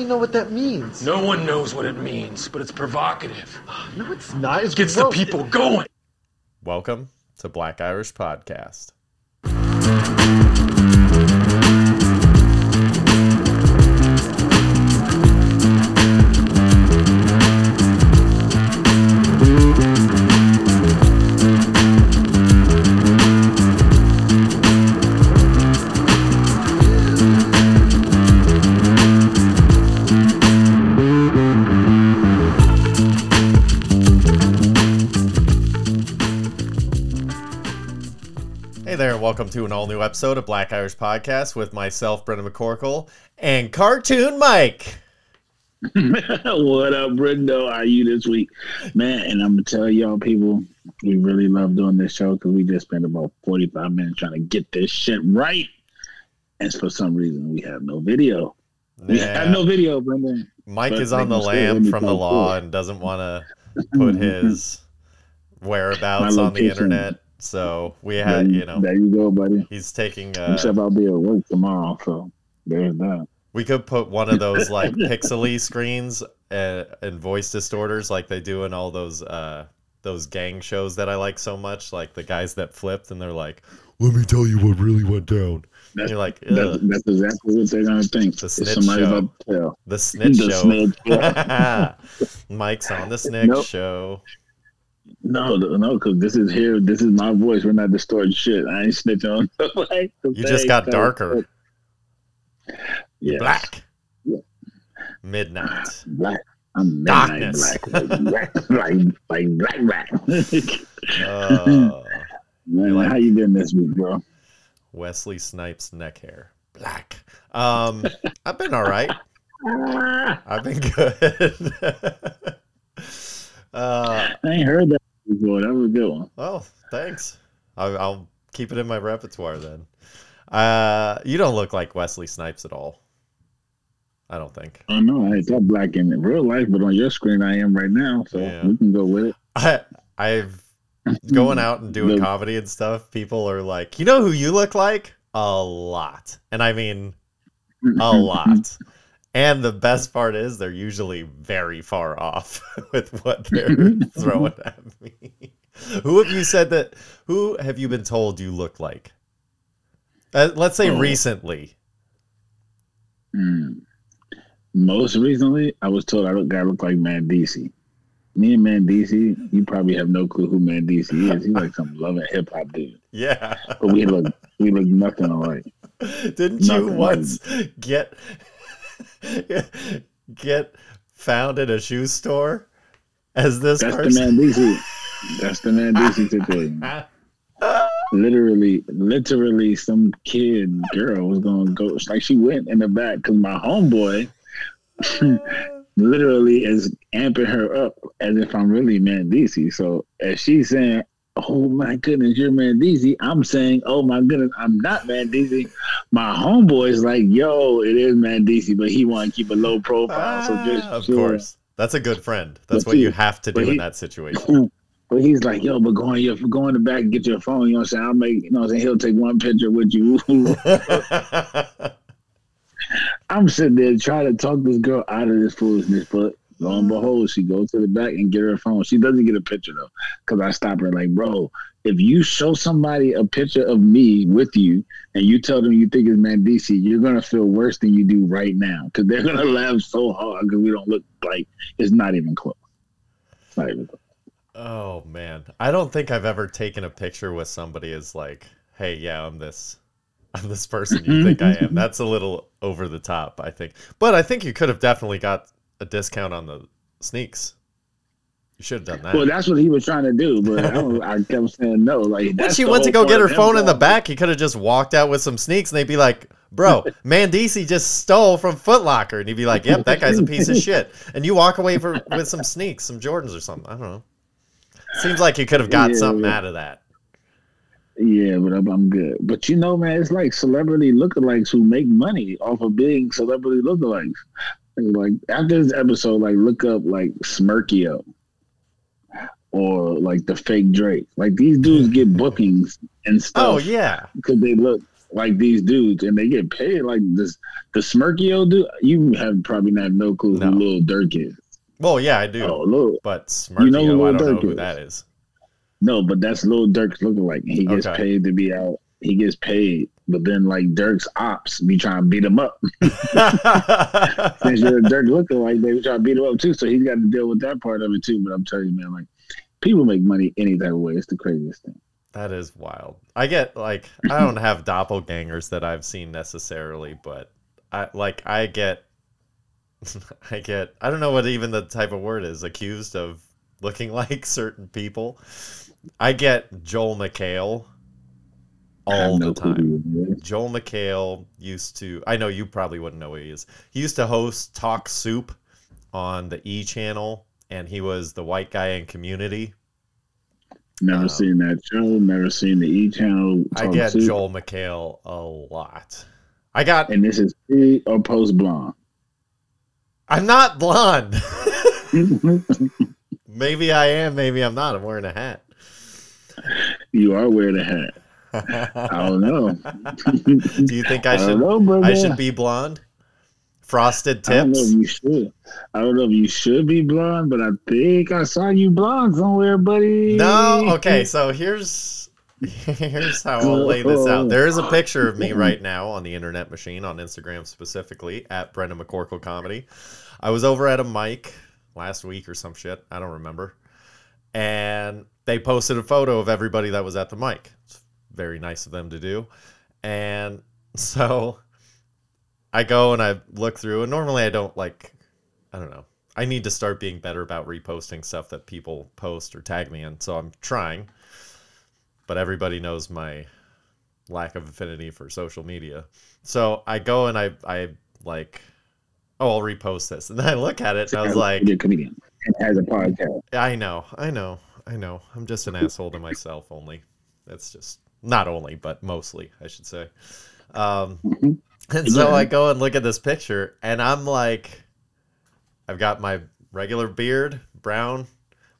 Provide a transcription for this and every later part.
even know what that means. No one knows what it means, but it's provocative. No, it's not. It's Gets the people going. Welcome to Black Irish Podcast. Welcome to an all new episode of Black Irish Podcast with myself, Brendan McCorkle, and Cartoon Mike. what up, Brendo? How are you this week, man? And I'm gonna tell y'all, people, we really love doing this show because we just spent about 45 minutes trying to get this shit right, and for some reason we have no video. We have no video, Brendan. Mike but is on the make me lam from the law come and doesn't want to put his whereabouts on the internet. So we had, you- you know, there you go, buddy. he's taking. Uh, Except I'll be at work tomorrow, so there's that. we could put one of those like pixely screens and, and voice distorters like they do in all those uh those gang shows that I like so much, like the guys that flipped and they're like, "Let me tell you what really went down." That's, you're like, that's, that's exactly what they're gonna think. The snitch show. about to tell. the snitch The show. snitch, Mike's on the snitch Nope. show. No, no, because this is here. This is my voice. We're not distorting shit. I ain't snitching on nobody. You just got darker. Yeah, Black. Yeah. Midnight. black. I'm midnight Darkness. black, like, like, like black, black. Uh, Man, like- how you been this week, bro? Wesley Snipes neck hair. Black. Um, I've been all right. I've been good. uh, I ain't heard that before. That was a good one. well, thanks. I'll, I'll keep it in my repertoire then. Uh, you don't look like Wesley Snipes at all. I don't think. I know I ain't that black in real life, but on your screen I am right now, so Yeah. we can go with it. I I've going out and doing The- comedy and stuff. People are like, you know who you look like? A lot, and I mean a lot. And the best part is they're usually very far off with what they're throwing at me. Who have you said that? Who have you been told you look like? Uh, let's say Oh. recently. Mm. Most recently, I was told I look, I look like Mandisi. Me and Mandisi, you probably have no clue who Mandisi is. He's like some loving hip hop dude, Yeah. but we look we look nothing alike. Didn't you Nothing. once get get found in a shoe store as this That's the person? Mandisi. That's the Mandisi today. Literally, literally, some kid girl was gonna go. Like she went in the back because my homeboy literally is amping her up as if I'm really Mandisi. So as she's saying, "Oh my goodness, you're Mandisi," I'm saying, "Oh my goodness, I'm not Mandisi." My homeboy's like, "Yo, it is Mandisi," but he want to keep a low profile. so just Ah, of chill. course. That's a good friend. That's But what you have to do in that situation. But he's like, yo, but go on your go in the back and get your phone. You know what I'm saying? I'll make you know what I'm saying, he'll take one picture with you. I'm sitting there trying to talk this girl out of this foolishness, but lo and mm-hmm. behold, she goes to the back and get her phone. She doesn't get a picture though, because I stop her like, bro, if you show somebody a picture of me with you and you tell them you think it's Mandisi, you're gonna feel worse than you do right now because they're gonna laugh so hard because we don't look like it's not even close. It's not even close. Oh man. I don't think I've ever taken a picture with somebody as like, hey, yeah, I'm this I'm this person you think I am. That's a little over the top, I think. But I think you could have definitely got a discount on the sneaks. You should have done that. Well, that's what he was trying to do, but I, I kept saying no. Like when she went to go get her phone in the back, he could have just walked out with some sneaks and they'd be like, Bro, Mandisi just stole from Foot Locker. And he'd be like, Yep, that guy's a piece of shit. And you walk away for, with some sneaks, some Jordans or something. I don't know. Seems like you could have got Yeah, something yeah. out of that. Yeah, but I'm, I'm good. But you know, man, it's like celebrity lookalikes who make money off of being celebrity lookalikes. Like after this episode, like look up like Smirkio or like the fake Drake. Like these dudes get bookings and oh, stuff. Oh yeah. because they look like these dudes, and they get paid like this. The Smirkio dude, you have probably not no clue No. who Lil Durk is. Well, yeah, I do. Oh, Lil, But You know who I don't know who is. that is. no, but that's Lil Durk's looking like. He gets Okay. paid to be out. He gets paid, but then like Durk's ops be trying to beat him up. Since you're Dirk looking like they be trying to beat him up too, so he's got to deal with that part of it too. But I'm telling you, man, like people make money any type of way. It's the craziest thing. That is wild. I get like I don't have doppelgangers that I've seen necessarily, but I like I get I get I don't know what even the type of word is accused of looking like certain people. I get Joel McHale all the clue time. who he is. Joel McHale used to I know you probably wouldn't know who he is. He used to host Talk Soup on the E channel and he was the white guy in community. Never Um, seen that show. Never seen the E channel. I get Soup. Joel McHale a lot. I got. And this is pre or post blonde. I'm not blonde. maybe I am. Maybe I'm not. I'm wearing a hat. you are wearing a hat. I don't know. Do you think I I should? know, brother. I should be blonde. Frosted I don't know tips. if you should. I don't know if you should be blonde, but I think I saw you blonde somewhere, buddy. No. Okay. So here's here's how I'll lay this out. Oh. There is a picture of me right now on the internet machine on Instagram specifically at Brendan McCorkle Comedy. I was over at a mic last week or some shit. I don't remember. And they posted a photo of everybody that was at the mic. It's very nice of them to do. And so I go and I look through, and normally I don't like, I don't know. I need to start being better about reposting stuff that people post or tag me in. So I'm trying. But everybody knows my lack of affinity for social media. So I go and I, I like, oh, I'll repost this. And then I look at it and I was like, comedian has a podcast. I know, I know, I know. I'm just an asshole to myself only. That's just not only, but mostly, I should say. Um, and so I go and look at this picture, and I'm like, I've got my regular beard, brown,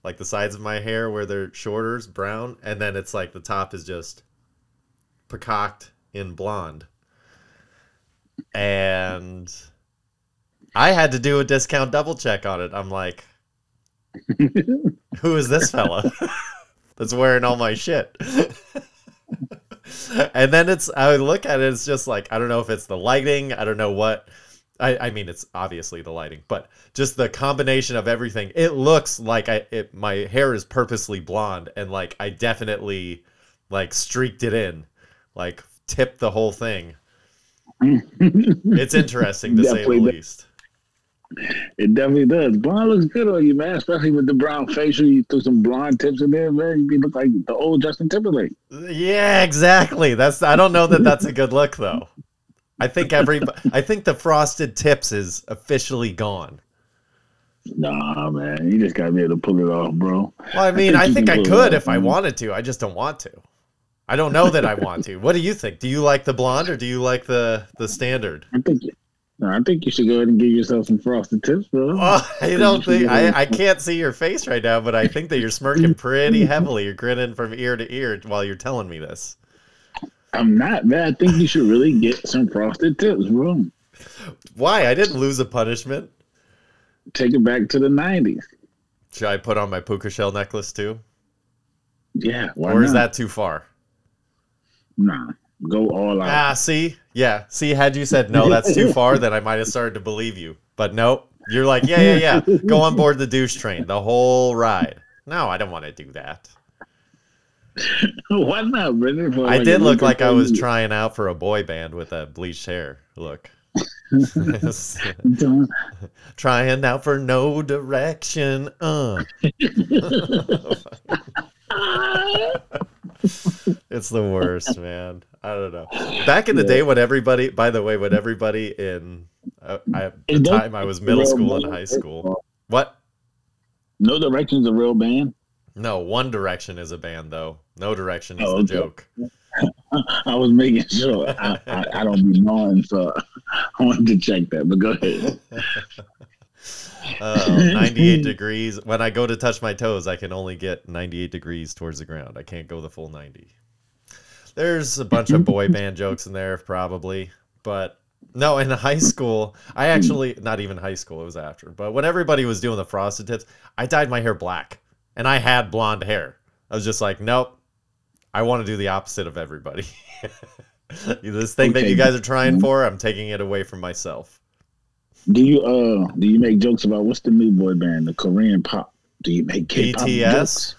like the sides of my hair where they're shorter, is brown, and then it's like the top is just peacocked in blonde. And I had to do a discount double check on it. I'm like, who is this fella that's wearing all my shit? and then it's I look at it, it's just like I don't know if it's the lighting, I don't know what. I, I mean, it's obviously the lighting, but just the combination of everything. It looks like I it, my hair is purposely blonde, and like I definitely like streaked it in, like tipped the whole thing. It's interesting to say the does. least. It definitely does. Blonde looks good on you, man. Especially with the brown facial. You threw some blonde tips in there, man. You look like the old Justin Timberlake. Yeah, exactly. That's I don't know that that's a good look though. I think every I think the frosted tips is officially gone. Nah, man. You just gotta be able to pull it off, bro. Well, I mean, think I think I could off, if I wanted to. I just don't want to. I don't know that I want to. What do you think? Do you like the blonde or do you like the the standard? I think. No, I think you should go ahead and give yourself some frosted tips, bro. Oh, I don't think I, I can't see your face right now, but I think that you're smirking pretty heavily. You're grinning from ear to ear while you're telling me this. I'm not, man. I think you should really get some frosted tips, bro. Why? I didn't lose a punishment. Take it back to the '90s. Should I put on my puka shell necklace too? Yeah, why or is not? that too far? Nah, go all out. Ah, see? Yeah. See, had you said no, that's too far, then I might have started to believe you. But nope. You're like, yeah, yeah, yeah. Go on board the douche train, the whole ride. No, I don't want to do that. why not, Brendan? I like did look like I was trying out for a boy band with that bleached hair. Look. trying out for no direction. Uh. it's the worst, man. I don't know. Back in the day, when everybody, by the way, when everybody in uh, I, the time I was middle school and high school. What? No Direction's a real band. No, One Direction is a band though. No Direction is Oh, the joke. I was making sure. I, I, I don't be knowing, so I wanted to check that. But go ahead. Uh, 98 degrees. When I go to touch my toes, I can only get 98 degrees towards the ground. I can't go the full 90. There's a bunch of boy band jokes in there, probably. But no, in high school, I actually, not even high school, it was after. But when everybody was doing the frosted tips, I dyed my hair black. And I had blonde hair. I was just like, nope, I want to do the opposite of everybody. this thing that you guys are trying for, I'm taking it away from myself. Do you uh do you make jokes about what's the new boy band, the Korean pop? Do you make K-pop BTS? jokes?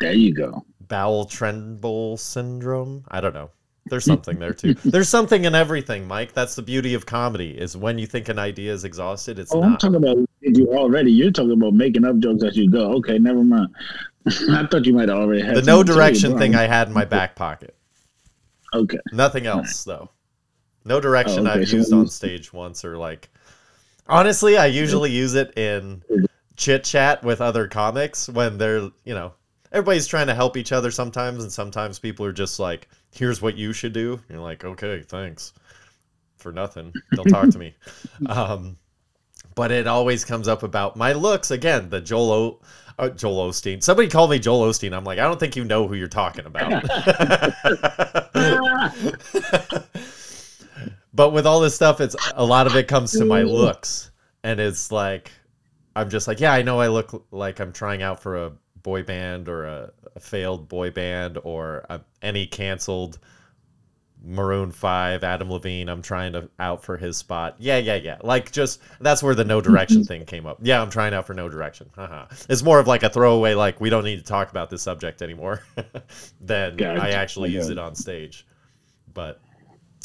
There you go. Bowel tremble syndrome. I don't know. There's something there too. There's something in everything, Mike. That's the beauty of comedy. Is when you think an idea is exhausted, it's Oh, I'm talking about you already. You're talking about making up jokes as you go. Okay, never mind. I thought you might have already had The no direction thing I had in my back pocket. Okay. Nothing else though. No direction Oh, okay, I've so used on stage once or like. Honestly, I usually use it in chit chat with other comics when they're you know everybody's trying to help each other sometimes, and sometimes people are just like, "Here's what you should do." You're like, "Okay, thanks." For nothing. Don't talk to me. Um, but it always comes up about my looks again. The Joel o- uh, Joel Osteen. Somebody called me Joel Osteen. I'm like, I don't think you know who you're talking about. but with all this stuff, it's a lot of it comes to my looks, and it's like I'm just like, yeah, I know I look like I'm trying out for a boy band or a, a failed boy band or a, any canceled Maroon Five, Adam Levine. I'm trying to out for his spot. Yeah, yeah, yeah. Like just that's where the no direction thing came up. Yeah, I'm trying out for no direction. Haha. It's more of like a throwaway, like we don't need to talk about this subject anymore. than. I actually use it on stage. But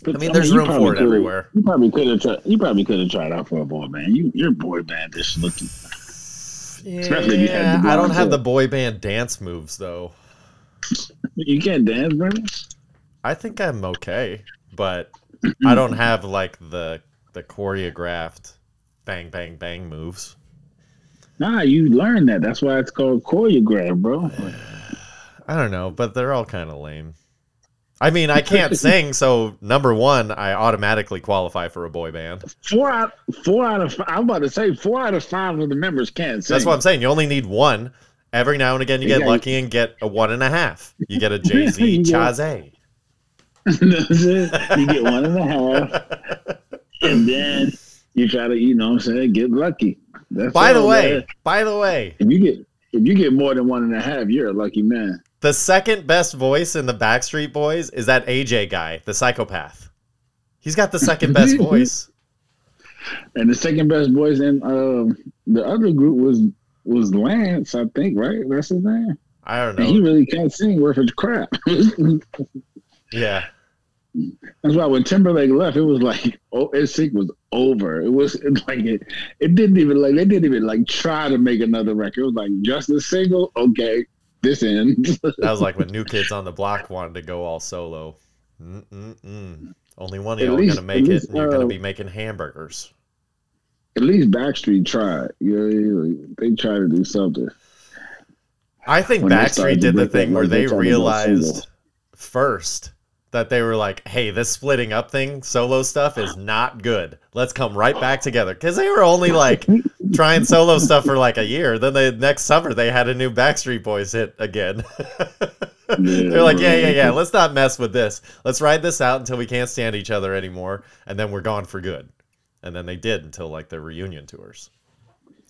But, I mean, there's you room for it everywhere. You probably could have tried. You probably could have tried out for a boy band. You, you're boy bandish looking. Especially if you had the yeah, I don't have the boy band dance moves though. You can't dance, bro. I think I'm okay, but I don't have like the the choreographed bang bang bang moves. Nah, you learn that. That's why it's called choreograph, bro. I don't know, but they're all kind of lame. I mean, I can't sing, so number one, I automatically qualify for a boy band. Four out, four out of. Five, I'm about to say four out of five of the members can't sing. That's what I'm saying. You only need one. Every now and again, you get Yeah. lucky and get a one and a half. You get a Jay Z You get- Chaze. You get one and a half, and then you try to, you know, what I'm saying, get lucky. That's By the way, by the way, if you get if you get more than one and a half, you're a lucky man. The second best voice in the Backstreet Boys is that AJ guy, the psychopath. He's got the second best voice. And the second best voice in um, the other group was was Lance, I think, right? That's his name. I don't And he really can't sing worth a crap. Yeah. That's why when Timberlake left, it was like oh, NSYNC was over. It was like it, it didn't even like they didn't even like try to make another record. It was like just a single. Okay, this ends. That was like when New Kids on the Block wanted to go all solo. Mm-mm-mm. Only one of y'all least- gonna make at it, least, and you're gonna uh, be making hamburgers. At least Backstreet tried. Yeah, yeah, they tried to do something. I think when Backstreet did the thing where they they tried to go realized first that they were like, "Hey, this splitting up thing, solo stuff is not good. Let's come right back together." Because they were only like trying solo stuff for like a year. Then the next summer they had a new Backstreet Boys hit again. They're like, "Yeah, yeah, yeah. Let's not mess with this. Let's ride this out until we can't stand each other anymore, and then we're gone for good." And then they did until like their reunion tours.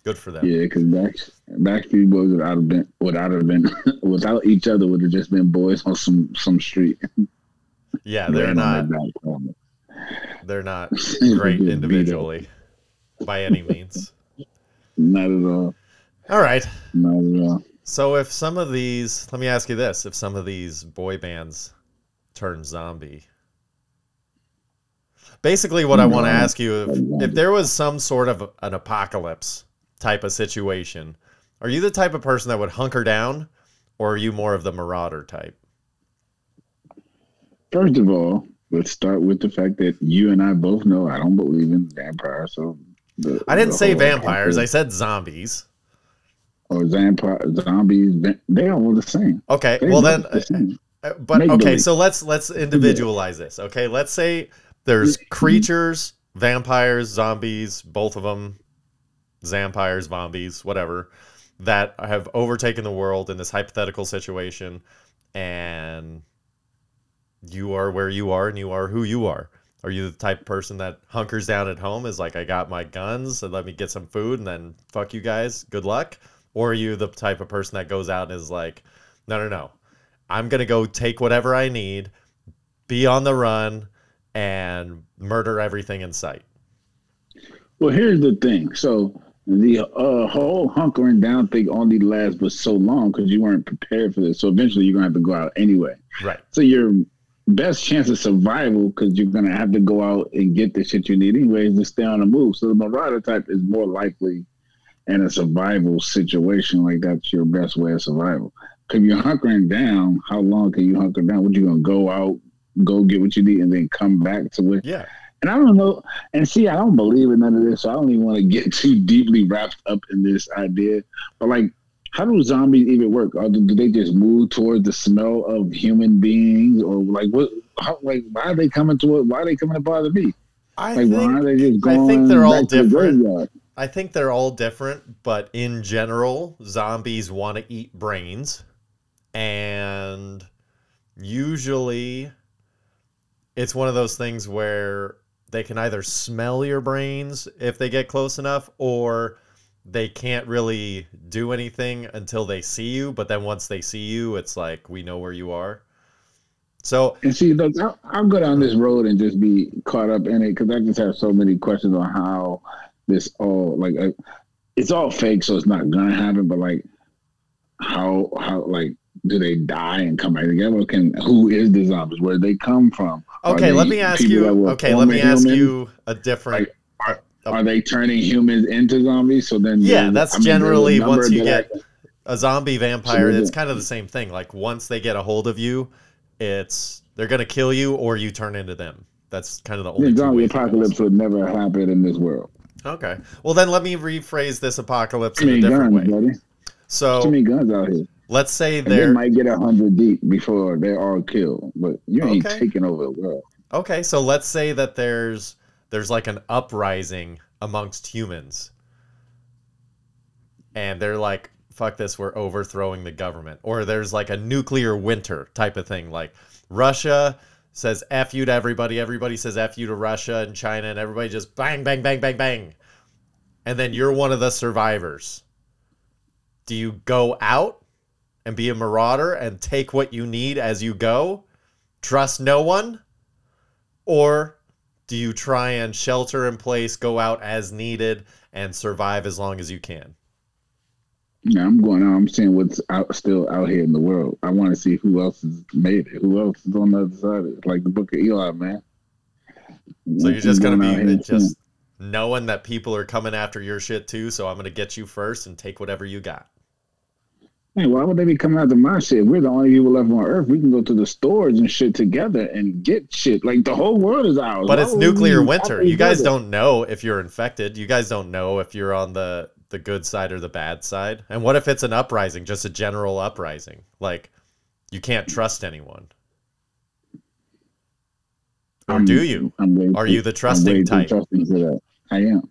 Good for them. Yeah, because Back, Backstreet Boys would have been without have been without each other would have just been boys on some some street. Yeah, they're not. on their back. They're not great individually by any means. Not at all. All right. Not at all. So if some of these, let me ask you this: if some of these boy bands turn zombie, basically, what I want to ask you if if there was some sort of an apocalypse type of situation, are you the type of person that would hunker down, or are you more of the marauder type? First of all, let's start with the fact that you and I both know I don't believe in vampires. So the, I didn't say vampires; I said zombies. or vampire zombies. They are all the same. Okay, They well then, the same. Uh, But Make okay, believe. so let's let's individualize this. Okay, let's say there's creatures, vampires, zombies, both of them, vampires, zombies, whatever, that have overtaken the world in this hypothetical situation, and you are where you are and you are who you are. Are you the type of person that hunkers down at home is like I got my guns and let me get some food and then fuck you guys, good luck? Or are you the type of person that goes out and is like, no, no, no. I'm going to go take whatever I need, be on the run and murder everything in sight. Well, here's the thing. So the uh, whole hunkering down thing only lasts but so long because you weren't prepared for this. So eventually, you're gonna have to go out anyway. Right. So your best chance of survival, because you're gonna have to go out and get the shit you need anyway, is to stay on the move. So the marauder type is more likely in a survival situation like that's your best way of survival. Because you're hunkering down, how long can you hunker down? What you gonna go out, go get what you need, and then come back to it? Yeah. And I don't know. And see, I don't believe in none of this. So I don't even want to get too deeply wrapped up in this idea. But like, how do zombies even work? Or do, do they just move towards the smell of human beings, or like what? How, like, why are they coming to it? Why are they coming to bother me? I Like, why are think they just I think they're all back to the different. I think they're all different, but in general, zombies want to eat brains. And usually it's one of those things where they can either smell your brains if they get close enough or they can't really do anything until they see you, but then once they see you, it's like we know where you are. So, And see, look, I'll, I'll go down this road and just be caught up in it because I just have so many questions on how this all like uh, it's all fake, so it's not gonna happen. But like, how how like do they die and come back together? Can who is the zombies? Where they come from? Okay, let me ask you. Okay, let me ask humans? you a different. Like, are, they turning humans into zombies? So then, Yeah, that's I mean, generally once you get a zombie vampire, it's kind of the same thing. Like once they get a hold of you, it's they're gonna kill you or you turn into them. That's kind of the I- only the zombie apocalypse would never happen in this world. Okay. Well, then let me rephrase this apocalypse Too in a different guns, way. buddy. Too So many guns out here. let's say they might get a hundred deep before they're all killed, but you ain't Okay. taking over the world. okay. So let's say that there's there's like an uprising amongst humans, and they're like, "Fuck this, we're overthrowing the government," or there's like a nuclear winter type of thing, like Russia says F you to everybody, everybody says F you to Russia and China, and everybody just bang, bang, bang, bang, bang. And then you're one of the survivors. Do you go out and be a marauder and take what you need as you go? Trust no one? Or do you try and shelter in place, go out as needed, and survive as long as you can? Yeah, I'm going out. I'm seeing what's out still out here in the world. I want to see who else has made it. Who else is on the other side? of it. Like the Book of Eli, man. So you're just gonna be just knowing that people are coming after your shit too, so I'm gonna get you first and take whatever you got. Hey, why would they be coming after my shit? We're the only people left on Earth. We can go to the stores and shit together and get shit. Like the whole world is ours. But Why it's nuclear winter. You guys together? don't know if you're infected. You guys don't know if you're on the the good side or the bad side. And what if it's an uprising, just a general uprising? Like you can't trust anyone. Or I'm- do you? Are you the trusting type? Trusting. I am.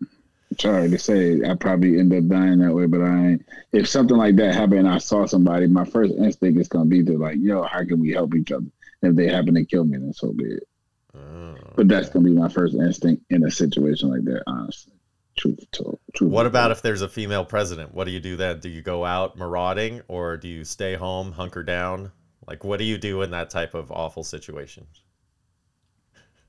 Sorry to say, I probably end up dying that way, but I ain't. If something like that happened, and I saw somebody. My first instinct is gonna be to like, yo, how can we help each other? If they happen to kill me, then so be it. Oh, But that's gonna be my first instinct in a situation like that. Honestly, truth told. Truth What about if there's a female president? What do you do then? Do you go out marauding or do you stay home, hunker down? Like, what do you do in that type of awful situation?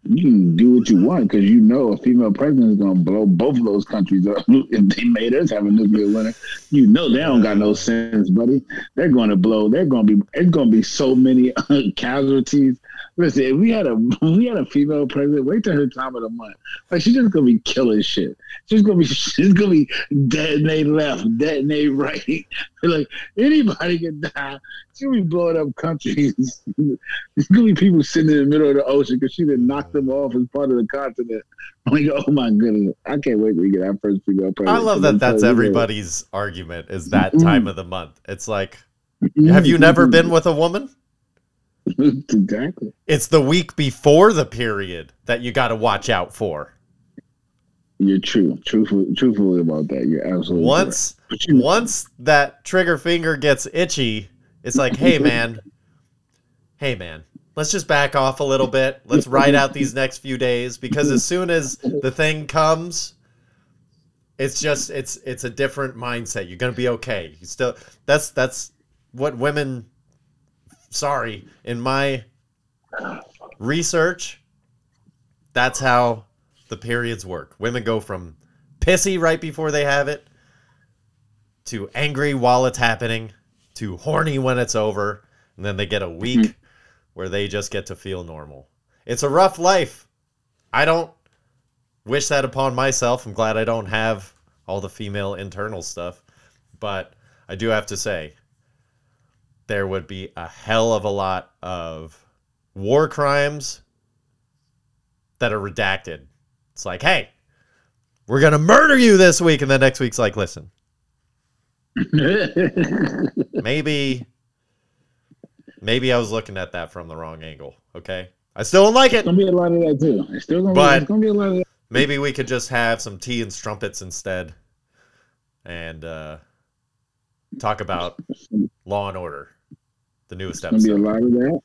You can do what you want because you know a female president is gonna blow both of those countries up if they made us have a nuclear winter. You know they don't got no sense, buddy. They're gonna blow. They're gonna be. It's gonna be so many casualties. Listen, if we had a we had a female president, wait till her time of the month. Like she's just gonna be killing shit. She's gonna be she's gonna be detonate left, detonate right. like anybody can die. She'll be blowing up countries. There's gonna be people sitting in the middle of the ocean because she didn't knock them off as part of the continent. I'm like, oh my goodness, I can't wait to get our first female president. I love that that's everybody's argument is that Mm-hmm. time of the month. It's like, have you never been with a woman? exactly. It's the week before the period that you got to watch out for. You're true, truthful, truthfully about that. You're absolutely Once you once that trigger finger gets itchy, it's like, hey man, hey man, let's just back off a little bit. Let's ride out these next few days because as soon as the thing comes, it's just it's it's a different mindset. You're gonna be okay. You still that's that's what women. Sorry, in my research, that's how the periods work. Women go from pissy right before they have it to angry while it's happening to horny when it's over, and then they get a week mm-hmm. where they just get to feel normal. It's a rough life. I don't wish that upon myself. I'm glad I don't have all the female internal stuff, but I do have to say there would be a hell of a lot of war crimes that are redacted. It's like, hey, we're gonna murder you this week, and then next week's like, listen, maybe, maybe I was looking at that from the wrong angle. Okay, I still don't like it. It's gonna be a lot of that too. It's still gonna But- be. Gonna be a lot of that. Maybe we could just have some tea and strumpets instead, and uh, talk about Law and Order, the newest It's gonna be a lot of that.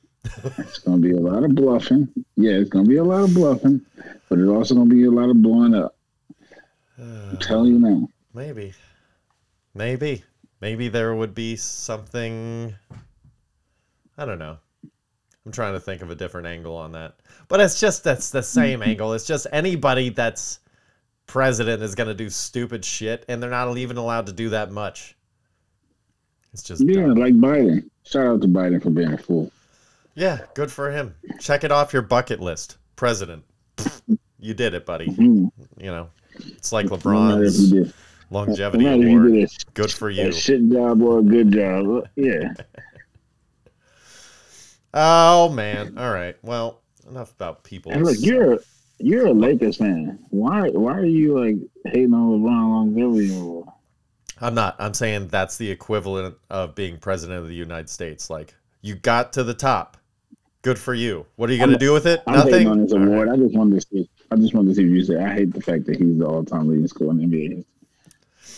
it's gonna be a lot of bluffing. Yeah, it's gonna be a lot of bluffing, but it's also gonna be a lot of blowing up. I'm telling you now. Maybe. Maybe. Maybe there would be something. I don't know. I'm trying to think of a different angle on that. But it's just that's the same mm-hmm. angle. It's just anybody that's president is going to do stupid shit and they're not even allowed to do that much. It's just Yeah, dumb. like Biden. Shout out to Biden for being a fool. Yeah, good for him. Check it off your bucket list. President. You did it, buddy. Mhm. You know. It's like No matter if LeBron's you did, no longevity matter if you award. a, Good for a you. shit job or a good job. Yeah. Oh man. All right. Well, enough about people. And look, you're a, you're a Lakers fan. Why why are you like hating on LeBron longevity? or- I'm not. I'm saying that's the equivalent of being president of the United States. Like you got to the top. Good for you. What are you going to do with it? I'm Nothing. on this All right. award. I just wanted to see. I just wanted to see you say I hate the fact that he's the all-time leading scorer in the NBA.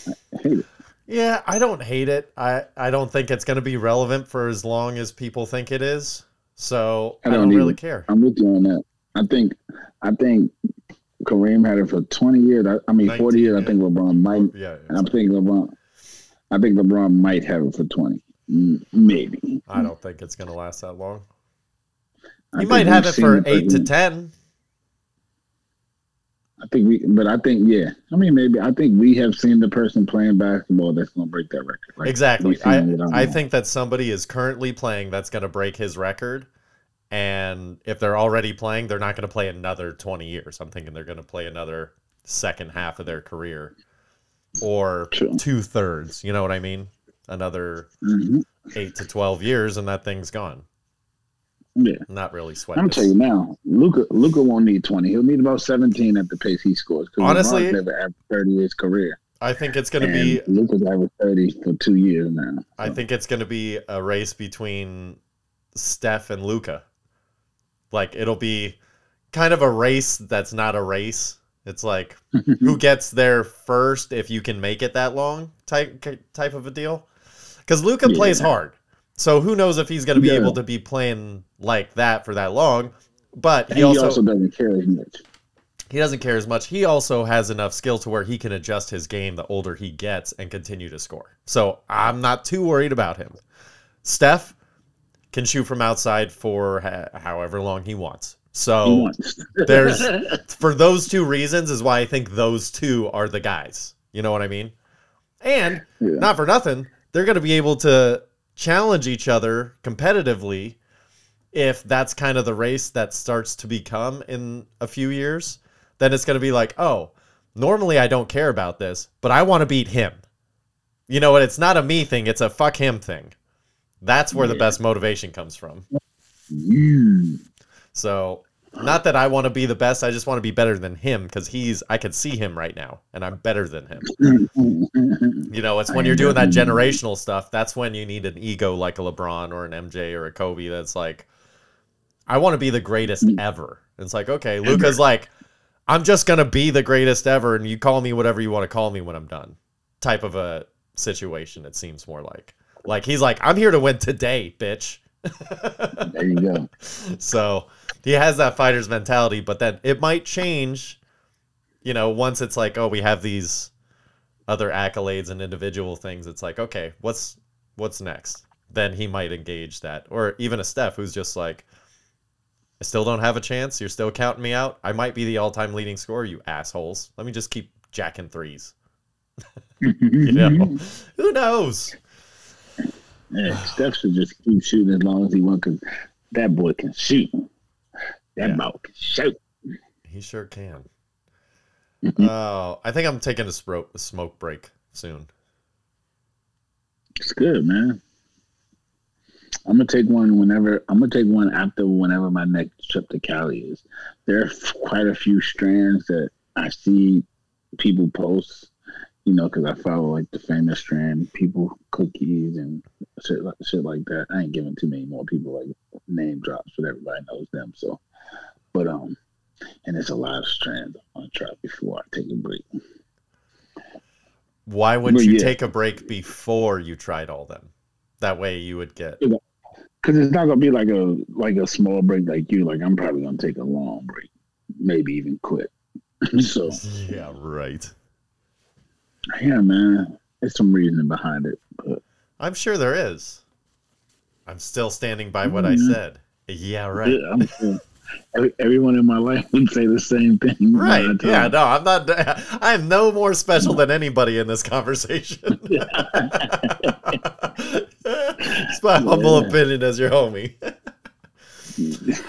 I hate it. Yeah, I don't hate it. I I don't think it's going to be relevant for as long as people think it is. So I I don't, don't really care. I'm with you on that. I think I think Kareem had it for 20 years. I, I mean 40 19, years. I yeah. think LeBron might. Yeah, And I think LeBron. I think LeBron might have it for 20. Mm, Maybe. I don't think it's going to last that long. I He think might have it for eight to ten. I think we, but I think yeah. I mean, maybe I think we have seen the person playing basketball that's going to break that record. Like, exactly. I, I think that somebody is currently playing that's going to break his record. And if they're already playing, they're not going to play another 20 years. I'm thinking they're going to play another second half of their career or two thirds. You know what I mean? Another Mhm. eight to 12 years, and that thing's gone. Yeah, not really sweating. I'm tell you now, Luka Luka won't need 20. He'll need about 17 at the pace he scores. Honestly- LeBron's never averaged 30 his career. I think it's going to be Luka's averaged 30 for two years now. I think it's going to be a race between Steph and Luka. Like it'll be kind of a race that's not a race. It's like who gets there first if you can make it that long type type of a deal. Cuz Luka Yeah. plays hard. So who knows if he's going to be Yeah. able to be playing like that for that long. But And he also, doesn't care as much. he doesn't care as much. He also has enough skill to where he can adjust his game the older he gets and continue to score. So I'm not too worried about him. Steph can shoot from outside for ha- however long he wants. He So wants. there's for those two reasons is why I think those two are the guys. You know what I mean? And Yeah. not for nothing, they're going to be able to challenge each other competitively if that's kind of the race that starts to become in a few years. Then it's going to be like, oh, normally I don't care about this, but I want to beat him. You know what? It's not a me thing, it's a fuck him thing. That's where the best motivation comes from. You. So, not that I want to be the best, I just want to be better than him because he's, I can see him right now and I'm better than him. You know, it's when you're doing that generational stuff. That's when you need an ego like a LeBron or an MJ or a Kobe. That's like, I want to be the greatest Mm. ever. It's like, okay, Luka's like, I'm just gonna be the greatest ever, and you call me whatever you want to call me when I'm done. Type of a situation. It seems more like, like he's like, I'm here to win today, bitch. There you go. so he has that fighter's mentality, but then it might change, you know, once it's like, oh, we have these other accolades and individual things. It's like, okay, what's what's next? Then he might engage that, or even a Steph who's just like, I still don't have a chance. You're still counting me out. I might be the all-time leading scorer, you assholes. Let me just keep jacking threes. You know, who knows? Yeah, Steph should just keep shooting as long as he wants because that boy can shoot. That Yeah. boy can shoot. He sure can. Oh, I think I'm taking a, spro- a smoke break soon. It's good, man. I'm gonna take one whenever. I'm gonna take one after whenever my next trip to Cali is. There are f- quite a few strands that I see people post. You know, because I follow like the famous strand people, cookies and shit, like- shit like that. I ain't giving too many more people like name drops, but everybody knows them. So, but um, and it's a lot of strands I want to try before I take a break. Why wouldn't Well, you yeah. take a break before you tried all them? That way you would get. Because it's not gonna be like a like a small break like you. Like I'm probably gonna take a long break, maybe even quit. so Yeah, right. yeah, man, there's some reasoning behind it. But I'm sure there is. I'm still standing by what I Mhm. said. Yeah, right. yeah, every, everyone in my life would say the same thing. Right. I Yeah, no, I'm not. I am no more special than anybody in this conversation. it's my humble opinion as your homie.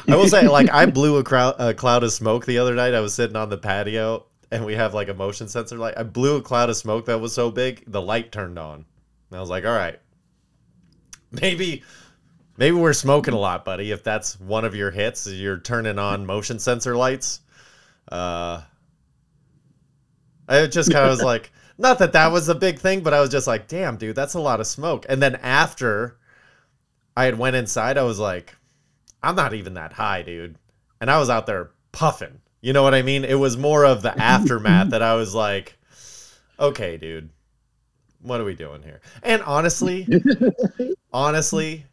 I will say, like, I blew a, crowd, a cloud of smoke the other night. I was sitting on the patio, and we have like a motion sensor light. I blew a cloud of smoke that was so big, the light turned on. And I was like, all right, maybe, maybe we're smoking a lot, buddy. If that's one of your hits, you're turning on motion sensor lights. Uh, I just kind of was like, not that that was a big thing, but I was just like, damn, dude, that's a lot of smoke. And then after I had went inside, I was like, I'm not even that high, dude. And I was out there puffing. You know what I mean? It was more of the aftermath that I was like, okay, dude, what are we doing here? And honestly, honestly,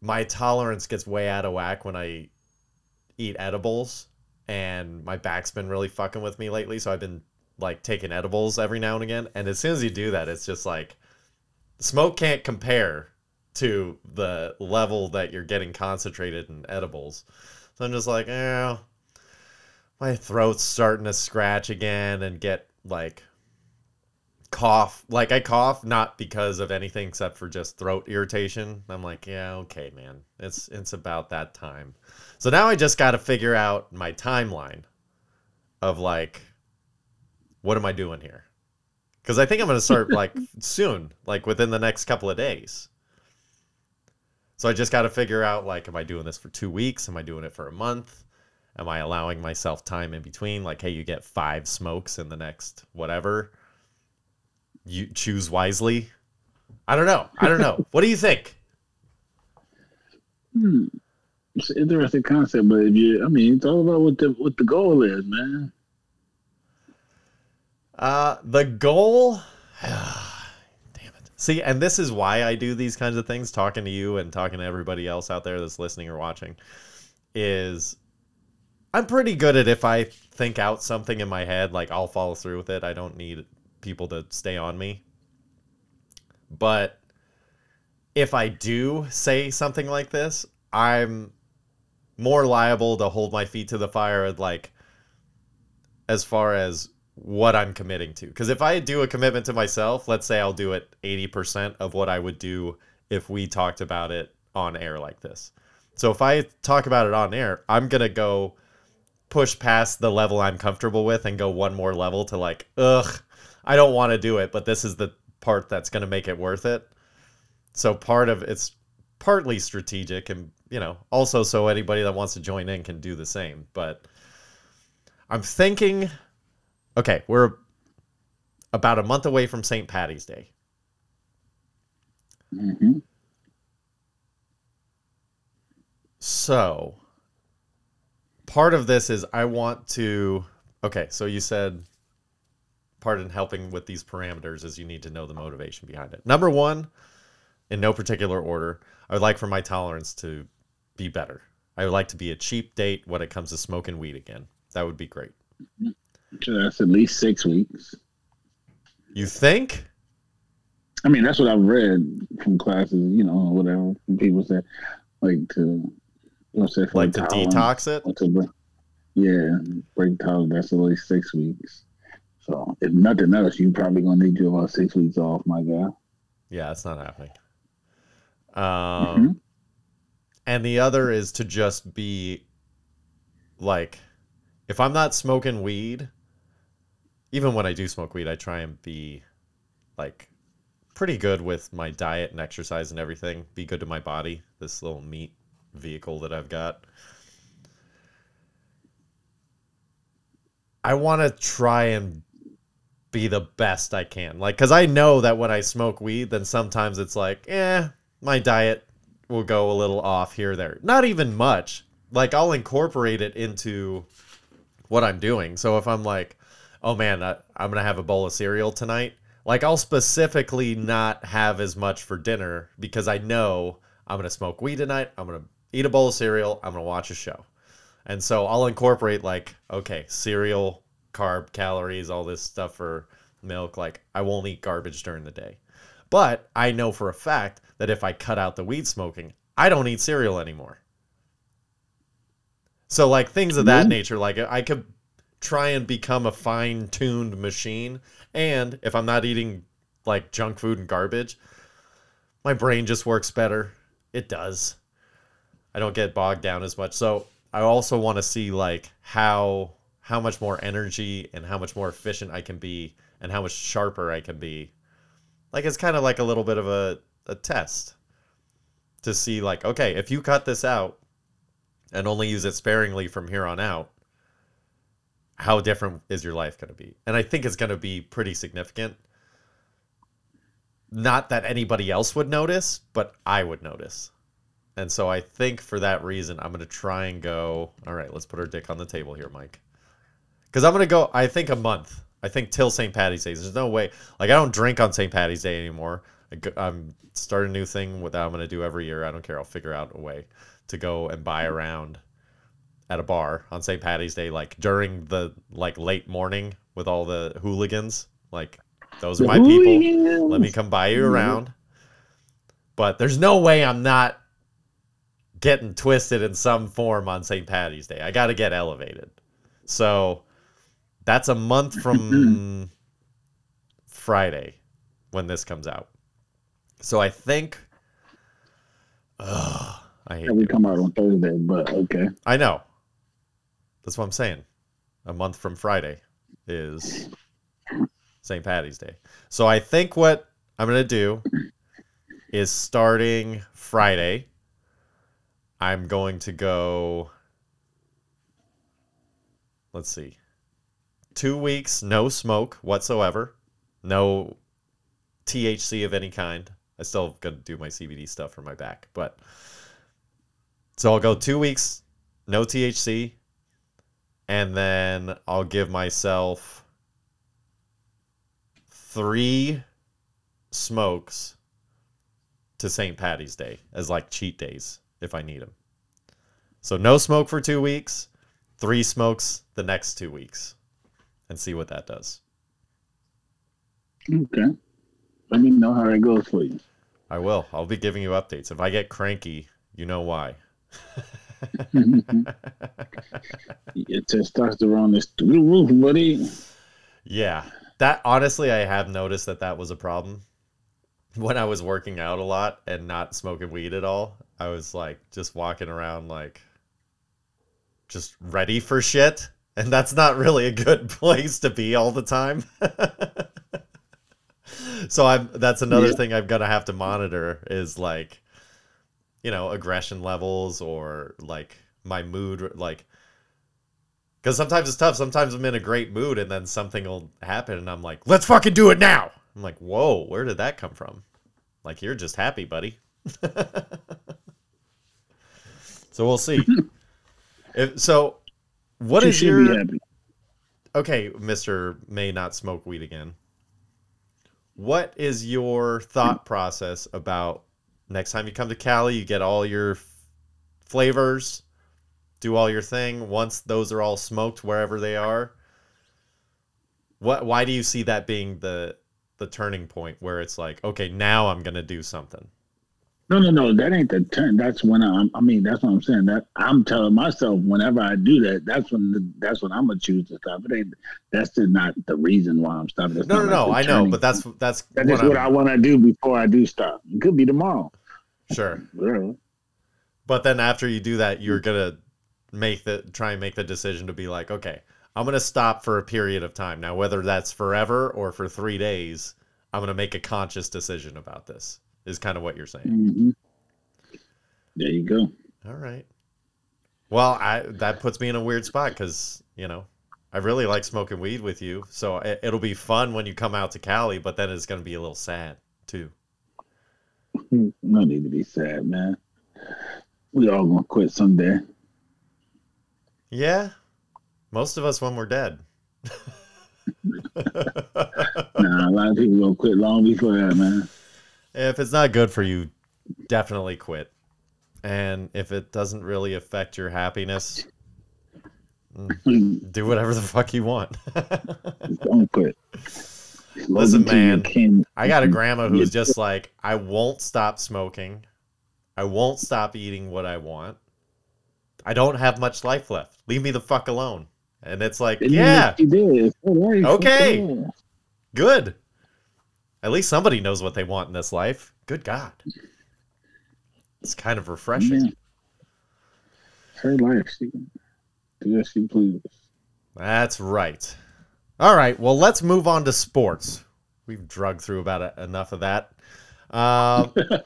my tolerance gets way out of whack when I eat edibles, and my back's been really fucking with me lately. So I've been like taking edibles every now and again. And as soon as you do that, it's just like smoke can't compare to the level that you're getting concentrated in edibles. So I'm just like, eh, my throat's starting to scratch again and get like cough. Like I cough not because of anything except for just throat irritation. I'm like, yeah, okay, man. It's it's about that time. So now I just got to figure out my timeline of like what am I doing here? Cuz I think I'm going to start like soon, like within the next couple of days. So I just got to figure out like, am I doing this for two weeks? Am I doing it for a month? Am I allowing myself time in between? Like, hey, you get five smokes in the next whatever. You choose wisely. I don't know. I don't know. what do you think? Hmm. It's an interesting concept, but if you, I mean, it's all about what the what the goal is, man. Uh, the goal. Damn it. See, and this is why I do these kinds of things, talking to you and talking to everybody else out there that's listening or watching, is I'm pretty good at if I think out something in my head, like I'll follow through with it. I don't need people to stay on me. But if I do say something like this, I'm more liable to hold my feet to the fire like as far as what I'm committing to. Because if I do a commitment to myself, let's say I'll do it 80% of what I would do if we talked about it on air like this. So if I talk about it on air, I'm going to go push past the level I'm comfortable with and go one more level to like, ugh, I don't want to do it, but this is the part that's going to make it worth it. So part of it's partly strategic and, you know, also so anybody that wants to join in can do the same. But I'm thinking okay, we're about a month away from St. Patty's Day. hmm So, part of this is I want to. Okay, so you said part in helping with these parameters is you need to know the motivation behind it. Number one, in no particular order. I would like for my tolerance to be better. I would like to be a cheap date when it comes to smoking weed again. That would be great. So that's at least six weeks. You think? I mean, that's what I've read from classes, you know, whatever. People say, like to, you know, say Like to tolerance, detox it? to yeah, break tolerance. That's at least six weeks. So if nothing else, you're probably gonna need you about six weeks off, my guy. Yeah, it's not happening. Um, Mhm. and the other is to just be like, if I'm not smoking weed, even when I do smoke weed, I try and be like pretty good with my diet and exercise and everything. Be good to my body. This little meat vehicle that I've got. I want to try and be the best I can. Like, because I know that when I smoke weed, then sometimes it's like, eh, my diet will go a little off here there. Not even much. Like, I'll incorporate it into what I'm doing. So if I'm like, oh man, I, I'm to have a bowl of cereal tonight, like, I'll specifically not have as much for dinner because I know I'm to smoke weed tonight. I'm to eat a bowl of cereal. I'm to watch a show. And so I'll incorporate like, okay, cereal, carb, calories, all this stuff for milk. Like I won't eat garbage during the day. But I know for a fact that if I cut out the weed smoking, I don't eat cereal anymore. So like things of that Mhm. nature, like I could try and become a fine-tuned machine. And if I'm not eating like junk food and garbage, my brain just works better. It does. I don't get bogged down as much. So I also want to see like how how much more energy and how much more efficient I can be and how much sharper I can be. Like it's kind of like a little bit of a, a test to see like, okay, if you cut this out and only use it sparingly from here on out, how different is your life going to be? And I think it's going to be pretty significant. Not that anybody else would notice, but I would notice. And so I think for that reason, I'm going to try and go, all right, let's put our dick on the table here, Mike. Because I'm going to go, I think a month. I think till St. Patty's Day. There's no way. Like, I don't drink on St. Patty's Day anymore. I, I'm starting a new thing that I'm going to do every year. I don't care. I'll figure out a way to go and buy around at a bar on St. Patty's Day, like during the like late morning with all the hooligans. Like, those are my people. Let me come buy you Mhm. around. But there's no way I'm not getting twisted in some form on St. Patty's Day. I got to get elevated. So that's a month from Friday when this comes out. So I think. Ugh, I hate would it. come out on Thursday, but okay. I know. That's what I'm saying. A month from Friday is St. Patty's Day. So I think what I'm going to do is starting Friday, I'm going to go. Let's see. Two weeks, no smoke whatsoever. No THC of any kind. I still got to do my CBD stuff for my back, but so I'll go two weeks, no THC, and then I'll give myself three smokes to St. Patty's Day as like cheat days if I need them. So no smoke for two weeks, three smokes the next two weeks, and see what that does. Okay. Let me know how it goes for you. I will. I'll be giving you updates. If I get cranky, you know why. Your testosterone is through the roof, buddy. Yeah. That honestly, I have noticed that that was a problem. When I was working out a lot and not smoking weed at all, I was like just walking around like just ready for shit. And that's not really a good place to be all the time. so I'm that's another Yeah. thing I'm gonna have to monitor is like you know, aggression levels or like my mood like because sometimes it's tough. Sometimes I'm in a great mood and then something will happen and I'm like, let's fucking do it now. I'm like, whoa, where did that come from? Like, you're just happy, buddy. so we'll see. if, so, what you is your. Okay, Mr. May not smoke weed again. What is your thought process about next time you come to Cali, you get all your f- flavors, do all your thing. Once those are all smoked wherever they are, what? Why do you see that being the the turning point where it's like, okay, now I'm gonna do something? No, no, no. That ain't the turn. That's when I'm. I mean, that's what I'm saying. That I'm telling myself whenever I do that, that's when the, that's when I'm gonna choose to stop. It ain't. That's not the reason why I'm stopping. That's No, no, no. like I know, but that's that's that's what what I'm- want to do before I do stop. It could be tomorrow. sure. Whatever. But then after you do that, you're gonna make the try and make the decision to be like, okay, I'm gonna stop for a period of time. Now, whether that's forever or for three days, I'm gonna make a conscious decision about this. Is kind of what you're saying. hmm There you go. All right. Well, I that puts me in a weird spot because you know I really like smoking weed with you, so it, it'll be fun when you come out to Cali. But then it's gonna be a little sad too. No need to be sad, man. We all gonna quit someday. Yeah, most of us when we're dead. Nah, a lot of people gonna quit long before that, man. If it's not good for you, definitely quit. And if it doesn't really affect your happiness, hmm. do whatever the fuck you want. Don't quit. Listen, Smoking till you man, I got a grandma who's just like, I won't stop smoking. I won't stop eating what I want. I don't have much life left. Leave me the fuck alone. And it's like, And yeah, what did. It's her life. Okay. Good. At least somebody knows what they want in this life. Good God. It's kind of refreshing. Yeah. Her life. She do as she pleases. That's right. All right. Well, let's move on to sports. We've drugged through about a, enough of that. Um,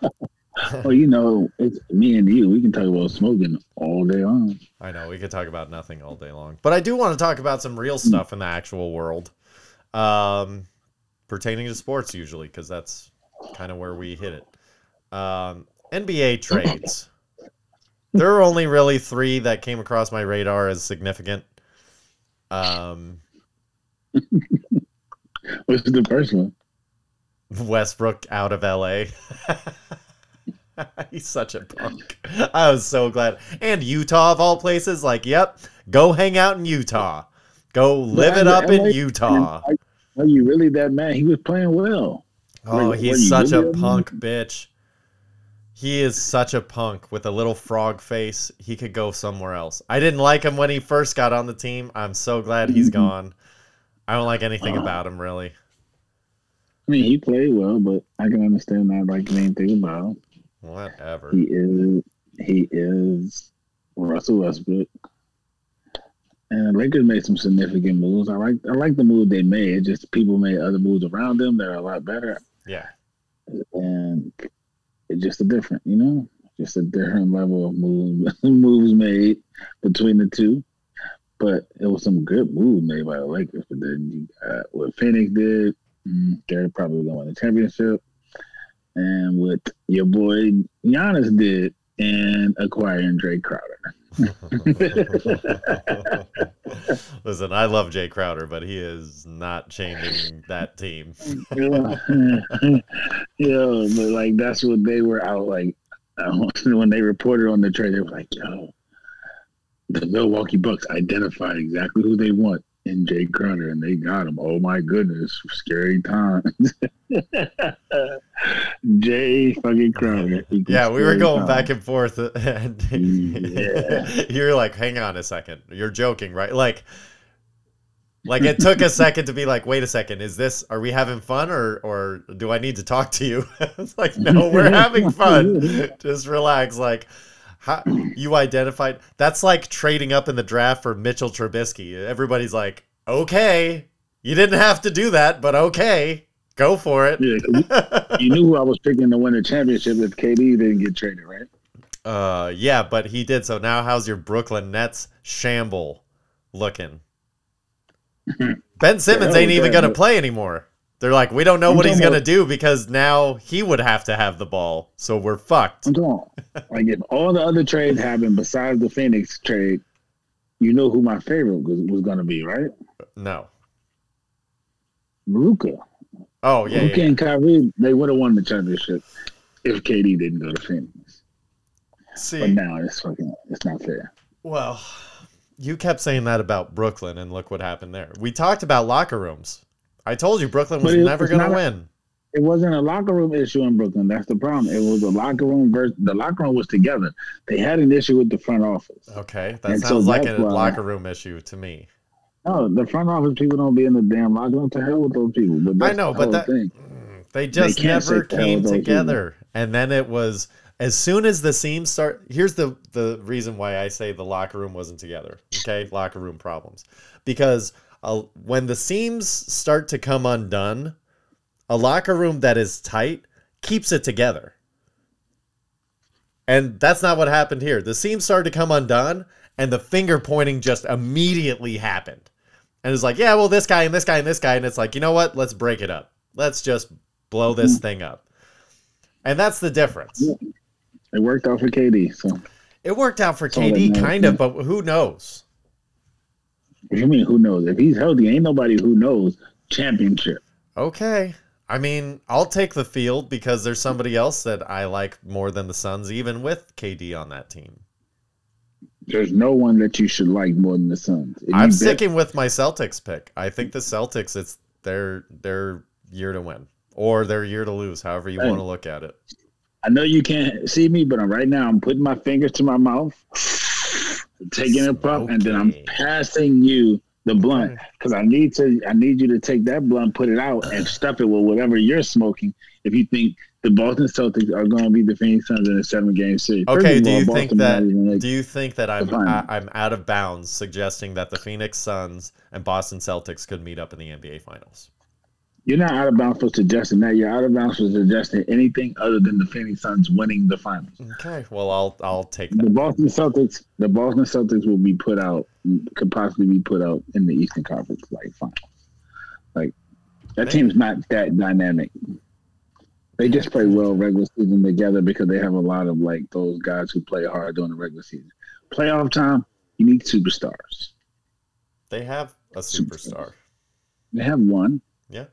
Well, you know, it's me and you. We can talk about smoking all day long. I know we could talk about nothing all day long, but I do want to talk about some real stuff in the actual world, um, pertaining to sports usually, because that's kind of where we hit it. Um, NBA trades. There are only really three that came across my radar as significant. Um, What's the first one? Westbrook out of LA. He's such a punk. I was so glad. And Utah of all places, like, yep, go hang out in Utah. Go live it up in LA Utah. Are, you really that mad? He was playing well. Oh, Were- he's such a really that punk bitch. He is such a punk with a little frog face. He could go somewhere else. I didn't like him when he first got on the team. I'm so glad he's mm-hmm. gone. I don't like anything Oh. about him really. I mean, he played well, but I can understand not liking anything about him. Whatever. He is he is Russell Westbrook. And Lakers made some significant moves. I like I like the move they made. Just people made other moves around them that are a lot better. Yeah. And it's just a different, you know, just a different level of moves moves made between the two. But it was some good moves made by the Lakers. But then you got what Phoenix did, mm, they're probably gonna win the championship. And what your boy Giannis did in acquiring Jae Crowder. Listen, I love Jae Crowder, but he is not changing that team. yeah, yeah, but like that's what they were out like when they reported on the trade. They were like, "Yo, the Milwaukee Bucks identified exactly who they want in Jae Crowder, and they got him. Oh my goodness, scary times." Jae fucking Crowder. Yeah, we were going back and forth, and Yeah. you're like, "Hang on a second, you're joking, right?" Like, like it took a second to be like, "Wait a second, is this? Are we having fun, or or do I need to talk to you?" it's like, "No, we're having fun. Just relax." Like, how, you identified that's like trading up in the draft for Mitchell Trubisky. Everybody's like, "Okay, you didn't have to do that, but okay, go for it." Yeah, you knew who I was picking to win the championship if KD didn't get traded, right? Uh, yeah, but he did. So now, how's your Brooklyn Nets shamble looking? Ben Simmons ain't even gonna play anymore. They're like, we don't know I'm what he's gonna do because now he would have to have the ball. So we're fucked. I'm talking like if all the other trades happened besides the Phoenix trade, you know who my favorite was, was going to be, right? No. Luka. Oh yeah, Luka yeah, and Kyrie, they would have won the championship. if KD didn't go to Phoenix. See, but now it's fucking it's not fair. well, you kept saying that about Brooklyn, and look what happened there. We talked about locker rooms. I told you Brooklyn was it- never going to win. It wasn't a locker room issue in Brooklyn. That's the problem. It was a locker room versus the locker room was together. They had an issue with the front office. Okay, that And so sounds like a why- locker room issue to me. No, the front office people don't be in the damn locker room. To hell with those people. But I know, the but that thing. they just can't never came together. And then it was as soon as the seams start. Here's the the reason why I say the locker room wasn't together. Okay, locker room problems because uh, when the seams start to come undone, a locker room that is tight keeps it together. And that's not what happened here. The seams started to come undone, and the finger pointing just immediately happened. And it's like, yeah, well, this guy and this guy and this guy. And it's like, you know what? Let's break it up. Let's just blow this mm-hmm. thing up. And that's the difference. It worked out for KD. So It worked out for KD, kind of, but who knows? what you mean who knows? If he's healthy, ain't nobody who knows championship. Okay. I mean, I'll take the field because there's somebody else that I like more than the Suns, even with KD on that team. There's no one that you should like more than the Suns. If I'm you bet- sticking with my Celtics pick. I think the Celtics, it's their their year to win or their year to lose, however you Hey. want to look at it. I know you can't see me, but I'm, right now I'm putting my fingers to my mouth, taking a puff, and then I'm passing you the blunt because I need to. I need you to take that blunt, put it out, and stuff it with whatever you're smoking. If you think the Boston Celtics are going to beat the Phoenix Suns in a seven game series, Okay, do you Boston think that make- do you think that I'm. I, I'm out of bounds suggesting that the Phoenix Suns and Boston Celtics could meet up in the NBA Finals? You're not out of bounds for suggesting that. You're out of bounds for suggesting anything other than the Phoenix Suns winning the finals. Okay, well I'll I'll take that. The. Boston Celtics, the Boston Celtics will be put out, could possibly be put out in the Eastern Conference like finals. Like that team's not that dynamic. They just play well regular season together because they have a lot of like those guys who play hard during the regular season. Playoff time, you need superstars. They have a superstar. They have one. Yeah.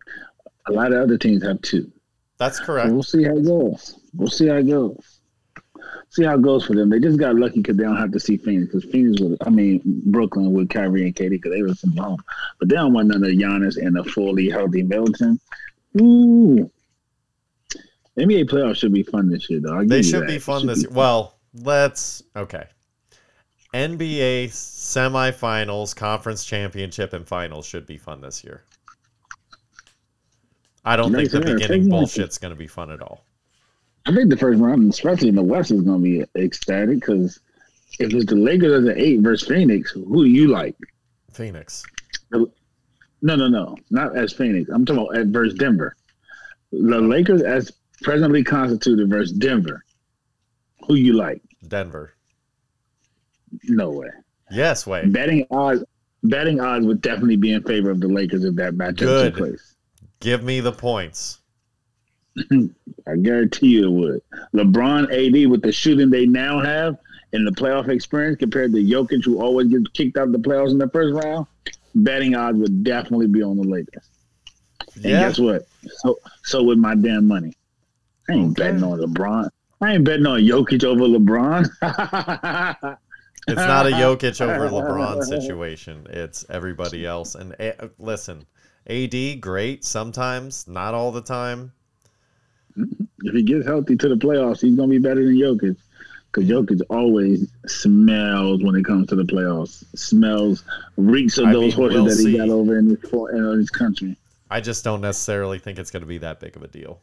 A lot of other teams have two. That's So correct. we'll see how it goes. We'll see how it goes. See how it goes for them. They just got lucky because they don't have to see Phoenix. Because Phoenix was, I mean, Brooklyn with Kyrie and KD because they were sitting home. But they don't want none of Giannis and a fully healthy Middleton. Ooh. NBA playoffs should be fun this year, though. They should that. be fun should this be year. Well, let's okay. NBA semifinals, conference championship, and finals should be fun this year. I don't think the beginning bullshit's going to be fun at all. I think the first round, especially in the West, is going to be ecstatic because if it's the Lakers as an eight versus Phoenix, who do you like? Phoenix. No, no, no, not as Phoenix. I'm talking about at versus Denver. The Lakers as presently constituted versus Denver. Who you like? Denver. No way. Yes, way. Betting odds. Betting odds would definitely be in favor of the Lakers if that matchup Good. took place. Give me the points. I guarantee you it would. LeBron, AD, with the shooting they now have and the playoff experience compared to Jokic, who always gets kicked out of the playoffs in the first round, betting odds would definitely be on the Lakers. And Yeah. guess what? So so with my damn money. I ain't betting on LeBron. I ain't betting on Jokic over LeBron. It's not a Jokic over LeBron situation. It's everybody else. And eh, listen, AD, great sometimes, not all the time. If he gets healthy to the playoffs, he's gonna be better than Jokic. Because Jokic always smells when it comes to the playoffs. Smells, reeks of I those mean, horses we'll that he see. got over in this, for- in this country. I just don't necessarily think it's going to be that big of a deal.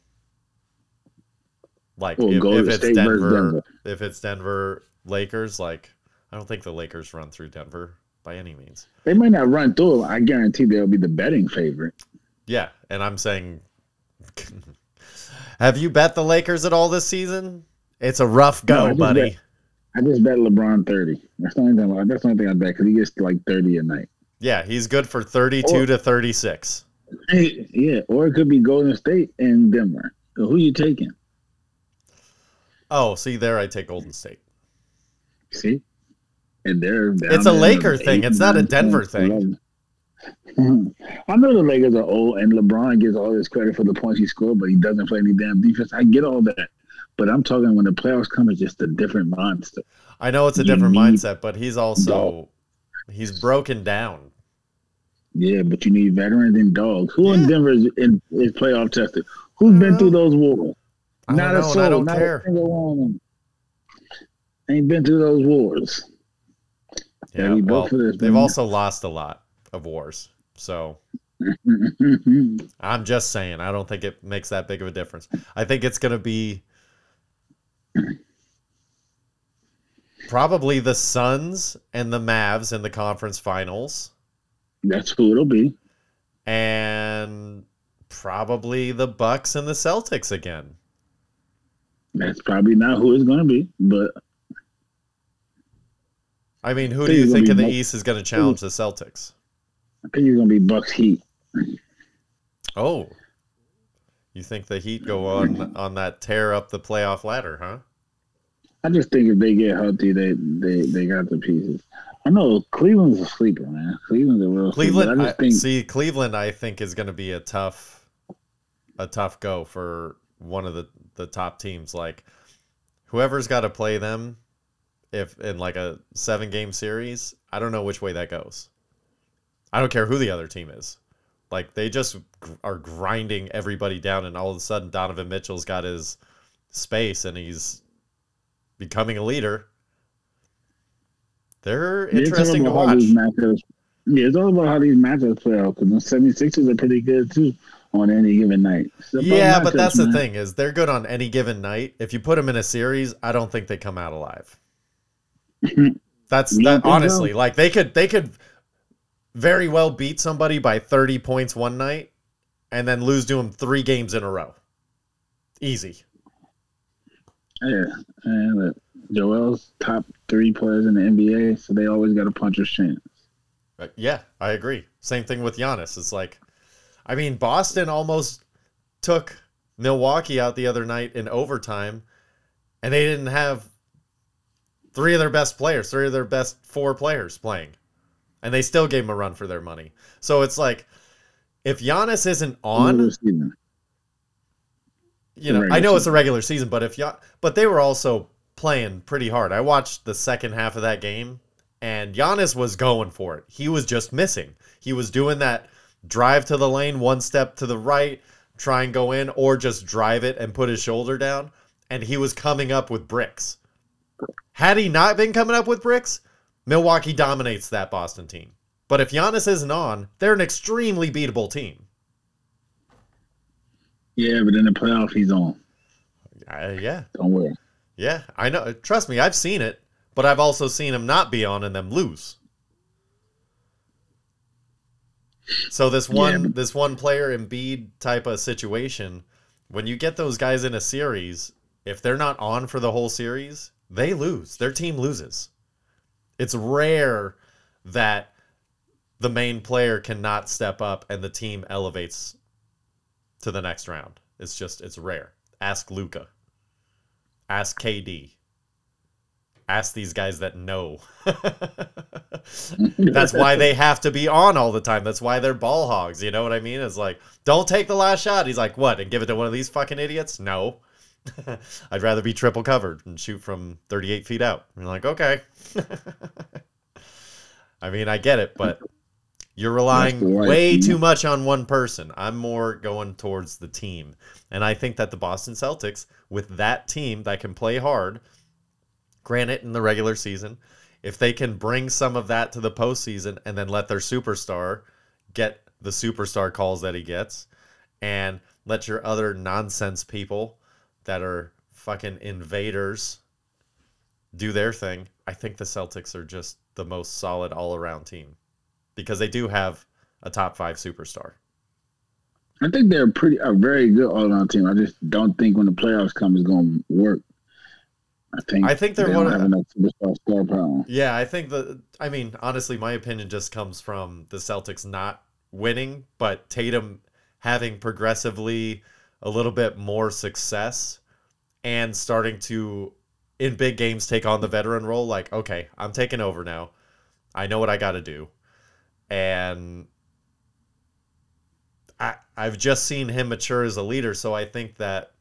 Like Well, if, if it's State Denver, Denver. if it's Denver Lakers, like I don't think the Lakers run through Denver by any means. They might not run through. I guarantee they'll be the betting favorite. Yeah, and I'm saying, have you bet the Lakers at all this season? It's a rough No, I go, buddy. bet- I just bet LeBron thirty. That's the only thing. That's the only thing I bet because he gets like thirty a night. Yeah, he's good for 32 Or- to 36. Yeah, or it could be Golden State and Denver. So who you taking? Oh, see there, I take Golden State. See, and they're It's a Laker thing. It's not a Denver thing. I know the Lakers are old, and LeBron gets all this credit for the points he scored, but he doesn't play any damn defense. I get all that, But I'm talking when the playoffs come, it's just a different monster. I know it's a You different mindset, but he's also dog. he's broken down. Yeah, but you need veterans and dogs. Who in Denver is, in, is playoff tested? Who's been through those wars? I don't not a soul. I don't not care. a single one. Ain't been through those wars. Yeah, Yeah, we well, this, they've man. also lost a lot of wars. So I'm just saying, I don't think it makes that big of a difference. I think it's going to be probably the Suns and the Mavs in the conference finals, That's who it'll be. and probably the Bucks and the Celtics again. That's probably not who it's going to be, but I mean, who I do you think in the. East is going to challenge the Celtics? I think it's going to be Bucks Heat. Oh, you think the Heat go on on that tear up the playoff ladder, huh? I just think if they get healthy, they they, they got the pieces. I know Cleveland's a sleeper, man. Cleveland's a real Cleveland, Sleeper. I I just think see Cleveland. I think is going to be a tough, a tough go for one of the the top teams. Like whoever's got to play them, if in like a seven game series, I don't know which way that goes. I don't care who the other team is. Like they just gr- are grinding everybody down, and all of a sudden Donovan Mitchell's got his space and he's becoming a leader. They're Yeah, it's all interesting to watch. Yeah, it's all about how these matchups play out because the 76ers are pretty good too on any given night. Yeah, but matchups, that's the thing is they're good on any given night. If you put them in a series, I don't think they come out alive. That's that think so? honestly, like they could they could very well beat somebody by 30 points one night and then lose to them 3 games in a row. Easy. Yeah, and uh, Joel's top three players in the NBA, so they always got a puncher's chance. Uh, yeah, I agree. Same thing with Giannis. It's like I mean, Boston almost took Milwaukee out the other night in overtime and they didn't have three of their best players, three of their best four players playing. And they still gave them a run for their money. So it's like if Giannis isn't on, you know, I know it's a regular season, but if Gian, but they were also playing pretty hard. I watched the second half of that game, and Giannis was going for it. He was just missing. He was doing that drive to the lane, one step to the right, try and go in, or just drive it and put his shoulder down, and he was coming up with bricks. Had he not been coming up with bricks, Milwaukee dominates that Boston team. But if Giannis isn't on, they're an extremely beatable team. Yeah, but in the playoff, he's on. Uh, yeah, Don't worry. Yeah, I know. Trust me, I've seen it, but I've also seen him not be on and them lose. So this one, Yeah, this one player Embiid type of situation, when you get those guys in a series, if they're not on for the whole series, they lose. Their team loses. It's rare that the main player cannot step up and the team elevates to the next round. It's just it's rare. Ask Luka. Ask KD. Ask these guys that know. That's why they have to be on all the time. That's why they're ball hogs. You know what I mean? It's like, don't take the last shot. He's like, what? And give it to one of these fucking idiots? No. I'd rather be triple covered and shoot from 38 feet out. You're like, okay. I mean, I get it, but you're relying way too much on one person. I'm more going towards the team. And I think that the Boston Celtics, with that team that can play hard, granted in the regular season, if they can bring some of that to the postseason and then let their superstar get the superstar calls that he gets and let your other nonsense people that are fucking invaders do their thing, I think the Celtics are just the most solid all around team because they do have a top five superstar. I think they're pretty a very good all around team. I just don't think when the playoffs come, it's going to work. I think I think they're they one of- enough star power. Yeah, I think the. I mean, honestly, my opinion just comes from the Celtics not winning, but Tatum having progressively a little bit more success and starting to, in big games, take on the veteran role. Like, okay, I'm taking over now. I know what I got to do, and I I've just seen him mature as a leader. So I think that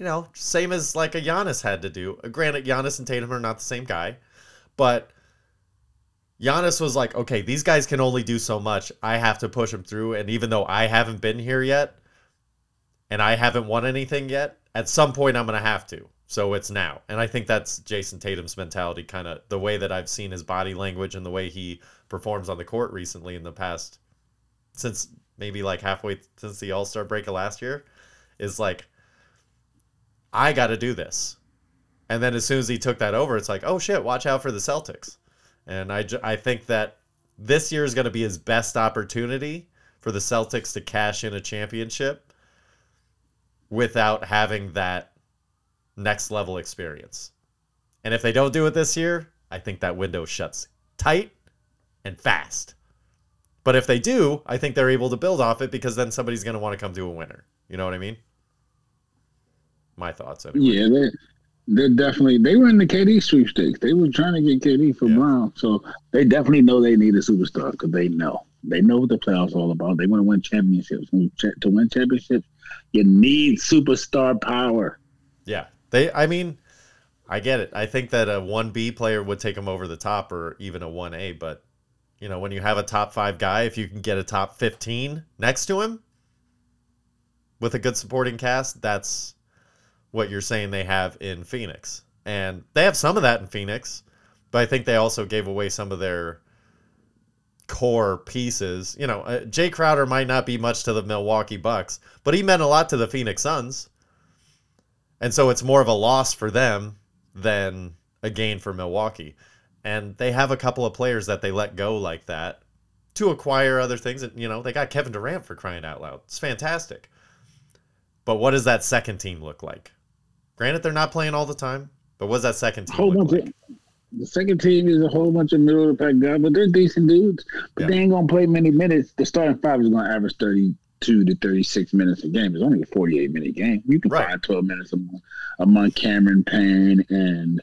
you know, same as like a Giannis had to do. Granted, Giannis and Tatum are not the same guy, but Giannis was like, okay, these guys can only do so much. I have to push them through. And even though I haven't been here yet and I haven't won anything yet, at some point I'm going to have to. So it's now. And I think that's Jayson Tatum's mentality, kind of the way that I've seen his body language and the way he performs on the court recently in the past, since maybe like halfway since the All Star break of last year, is like, I got to do this. And then as soon as he took that over, it's like, oh shit, watch out for the Celtics. And I, I think that this year is going to be his best opportunity for the Celtics to cash in a championship without having that next level experience. And if they don't do it this year, I think that window shuts tight and fast. But if they do, I think they're able to build off it because then somebody's going to want to come to a winner. You know what I mean? My thoughts. Anyway. Yeah, they they're definitely they were in the KD sweepstakes. They were trying to get KD for yeah. Brown, so they definitely know they need a superstar because they know they know what the playoffs all about. They want to win championships. To win championships, you need superstar power. Yeah, they. I mean, I get it. I think that a one B player would take them over the top, or even a one A. But you know, when you have a top five guy, if you can get a top fifteen next to him with a good supporting cast, that's what you're saying they have in Phoenix. And they have some of that in Phoenix, but I think they also gave away some of their core pieces. You know, uh, Jae Crowder might not be much to the Milwaukee Bucks, but he meant a lot to the Phoenix Suns. And so it's more of a loss for them than a gain for Milwaukee. And they have a couple of players that they let go like that to acquire other things. And, you know, they got Kevin Durant for crying out loud. It's fantastic. But what does that second team look like? Granted, they're not playing all the time, but what's that second team? Whole bunch like? of, the second team is a whole bunch of middle of the pack guys, but they're decent dudes. But yeah. they ain't gonna play many minutes. The starting five is gonna average thirty two to thirty six minutes a game. It's only a forty eight minute game. You can right. find twelve minutes among, among Cameron Payne and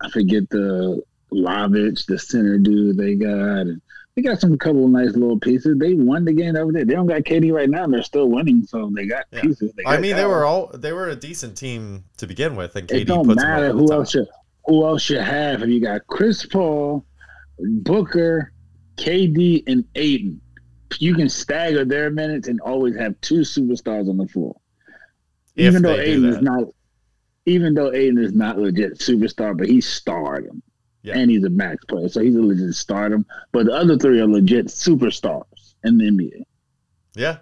I forget the Lavic, the center dude they got. And they got some couple of nice little pieces. They won the game over there. They don't got KD right now. And they're still winning, so they got yeah. pieces. They got I mean, they were all they were a decent team to begin with, and KD it don't puts matter who else you who else you have. If you got Chris Paul, Booker, KD, and Ayton, you can stagger their minutes and always have two superstars on the floor. If even though Ayton is not, even though Ayton is not legit superstar, but he's stardom. Yeah. And he's a max player, so he's a legit stardom. But the other three are legit superstars in the NBA. Yeah,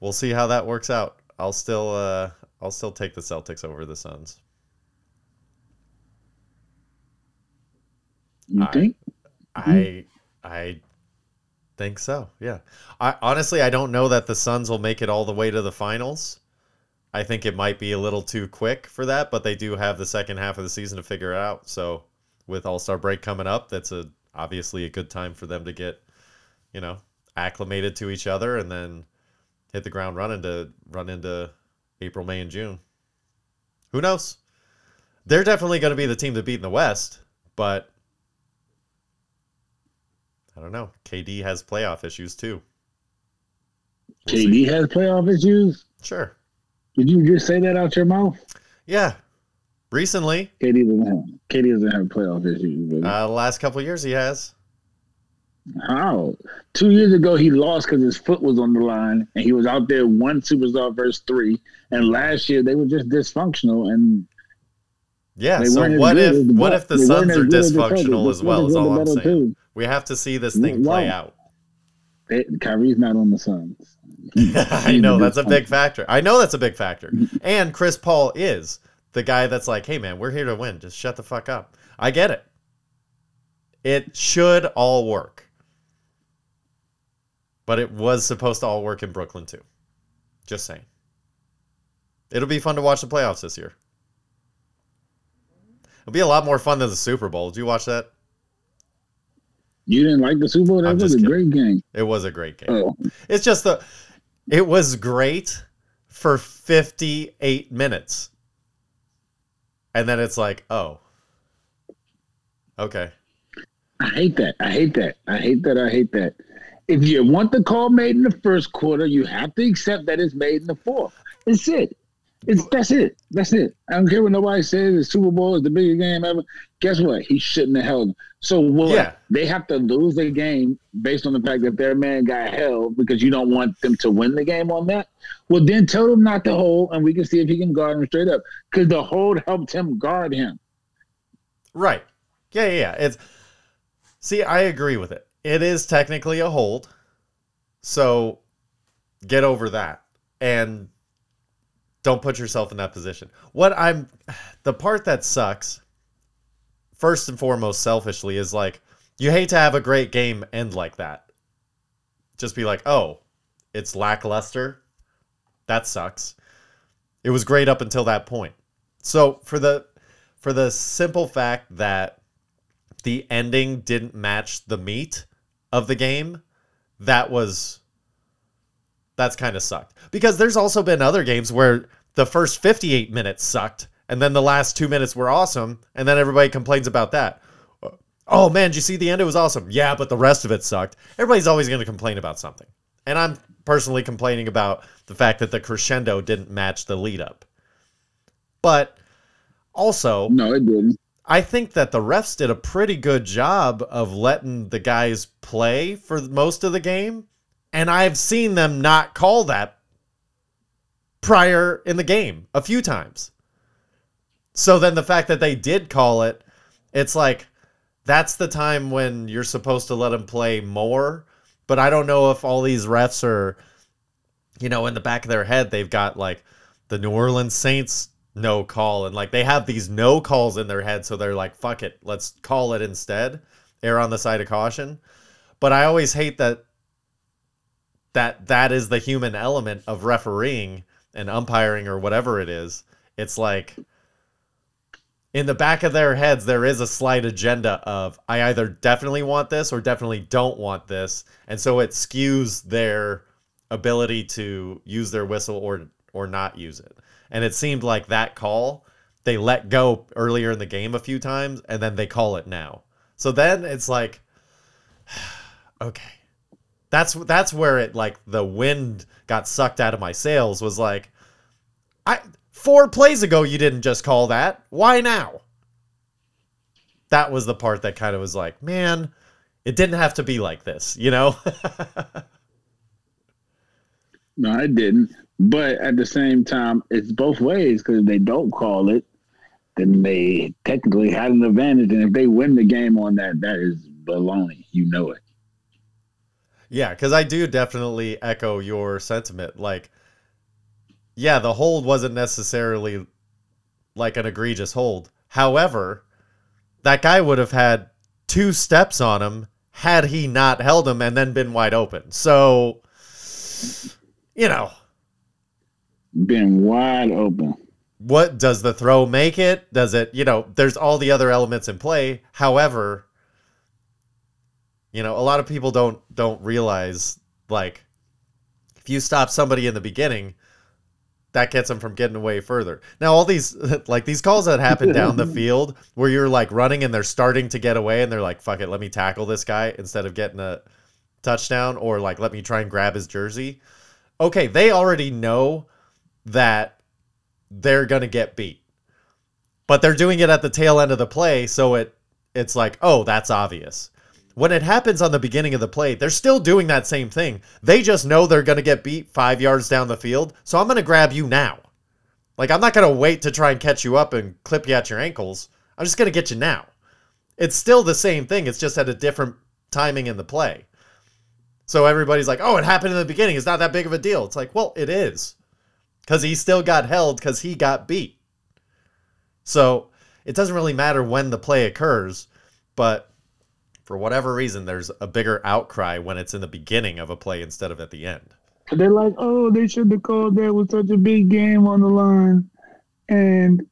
we'll see how that works out. I'll still, uh, I'll still take the Celtics over the Suns. You I, think? I, I think so. Yeah. I honestly, I don't know that the Suns will make it all the way to the finals. I think it might be a little too quick for that, but they do have the second half of the season to figure it out. So with All Star break coming up, that's a obviously a good time for them to get, you know, acclimated to each other and then hit the ground running to run into April, May, and June. Who knows? They're definitely going to be the team to beat in the West, but I don't know. KD has playoff issues too. We'll KD see. has playoff issues. Sure. Did you just say that out your mouth? Yeah, Recently, KD doesn't have KD doesn't have playoff issues. Uh, the last couple years, he has. How? Two years ago, he lost because his foot was on the line, and he was out there one superstar versus three. And last year, they were just dysfunctional. And yeah, so what if what if the Suns are dysfunctional as well? Is all I'm saying. Too. We have to see this thing play out. It, Kyrie's not on the Suns. I know that's a big factor. I know that's a big factor. And Chris Paul is the guy that's like, hey man, we're here to win. Just shut the fuck up. I get it. It should all work. But it was supposed to all work in Brooklyn too. Just saying. It'll be fun to watch the playoffs this year. It'll be a lot more fun than the Super Bowl. Did you watch that? You didn't like the Super Bowl? That I'm was a kidding. great game. It was a great game. Oh. It's just the it was great for 58 minutes and then it's like, oh, okay. I hate that. I hate that. I hate that. I hate that. If you want the call made in the first quarter, you have to accept that it's made in the fourth. It's it. It's that's it. That's it. I don't care what nobody says. The Super Bowl is the biggest game ever. Guess what? He shouldn't have held. So what? Yeah. They have to lose the game based on the fact that their man got held because you don't want them to win the game on that. Well, then tell them not to hold, and we can see if he can guard him straight up. Because the hold helped him guard him. Right. Yeah, yeah, yeah. It's see, I agree with it. It is technically a hold. So get over that. And don't put yourself in that position. What I'm the part that sucks, first and foremost, selfishly, is like you hate to have a great game end like that. Just be like, oh, it's lackluster. That sucks. It was great up until that point. So for the for the simple fact that the ending didn't match the meat of the game, that was that's kind of sucked. Because there's also been other games where the first 58 minutes sucked and then the last 2 minutes were awesome and then everybody complains about that. Uh, oh man, did you see the end? It was awesome. Yeah, but the rest of it sucked. Everybody's always going to complain about something. And I'm personally complaining about the fact that the crescendo didn't match the lead up. But also, No, it didn't. I think that the refs did a pretty good job of letting the guys play for most of the game. And I've seen them not call that prior in the game a few times. So then the fact that they did call it, it's like that's the time when you're supposed to let them play more. But I don't know if all these refs are, you know, in the back of their head, they've got like the New Orleans Saints no call and like they have these no calls in their head so they're like fuck it let's call it instead err on the side of caution but i always hate that that that is the human element of refereeing and umpiring or whatever it is it's like in the back of their heads there is a slight agenda of i either definitely want this or definitely don't want this and so it skews their ability to use their whistle or or not use it and it seemed like that call they let go earlier in the game a few times and then they call it now. So then it's like okay. That's that's where it like the wind got sucked out of my sails was like I four plays ago you didn't just call that. Why now? That was the part that kind of was like, man, it didn't have to be like this, you know? No, I didn't. But at the same time, it's both ways because if they don't call it, then they technically had an advantage. And if they win the game on that, that is baloney. You know it. Yeah, because I do definitely echo your sentiment. Like, yeah, the hold wasn't necessarily like an egregious hold. However, that guy would have had two steps on him had he not held him and then been wide open. So, you know, Been wide open. what does the throw make it? Does it, you know, there's all the other elements in play. However, you know, a lot of people don't don't realize like if you stop somebody in the beginning, that gets them from getting away further. Now, all these like these calls that happen down the field where you're like running and they're starting to get away and they're like, "Fuck it, let me tackle this guy instead of getting a touchdown or like let me try and grab his jersey." Okay, they already know that they're going to get beat. But they're doing it at the tail end of the play, so it it's like, "Oh, that's obvious." When it happens on the beginning of the play, they're still doing that same thing. They just know they're going to get beat 5 yards down the field, so I'm going to grab you now. Like I'm not going to wait to try and catch you up and clip you at your ankles. I'm just going to get you now. It's still the same thing, it's just at a different timing in the play. So everybody's like, "Oh, it happened in the beginning. It's not that big of a deal." It's like, "Well, it is." Cuz he still got held cuz he got beat. So, it doesn't really matter when the play occurs, but for whatever reason there's a bigger outcry when it's in the beginning of a play instead of at the end. They're like, oh, they should have called that with such a big game on the line. And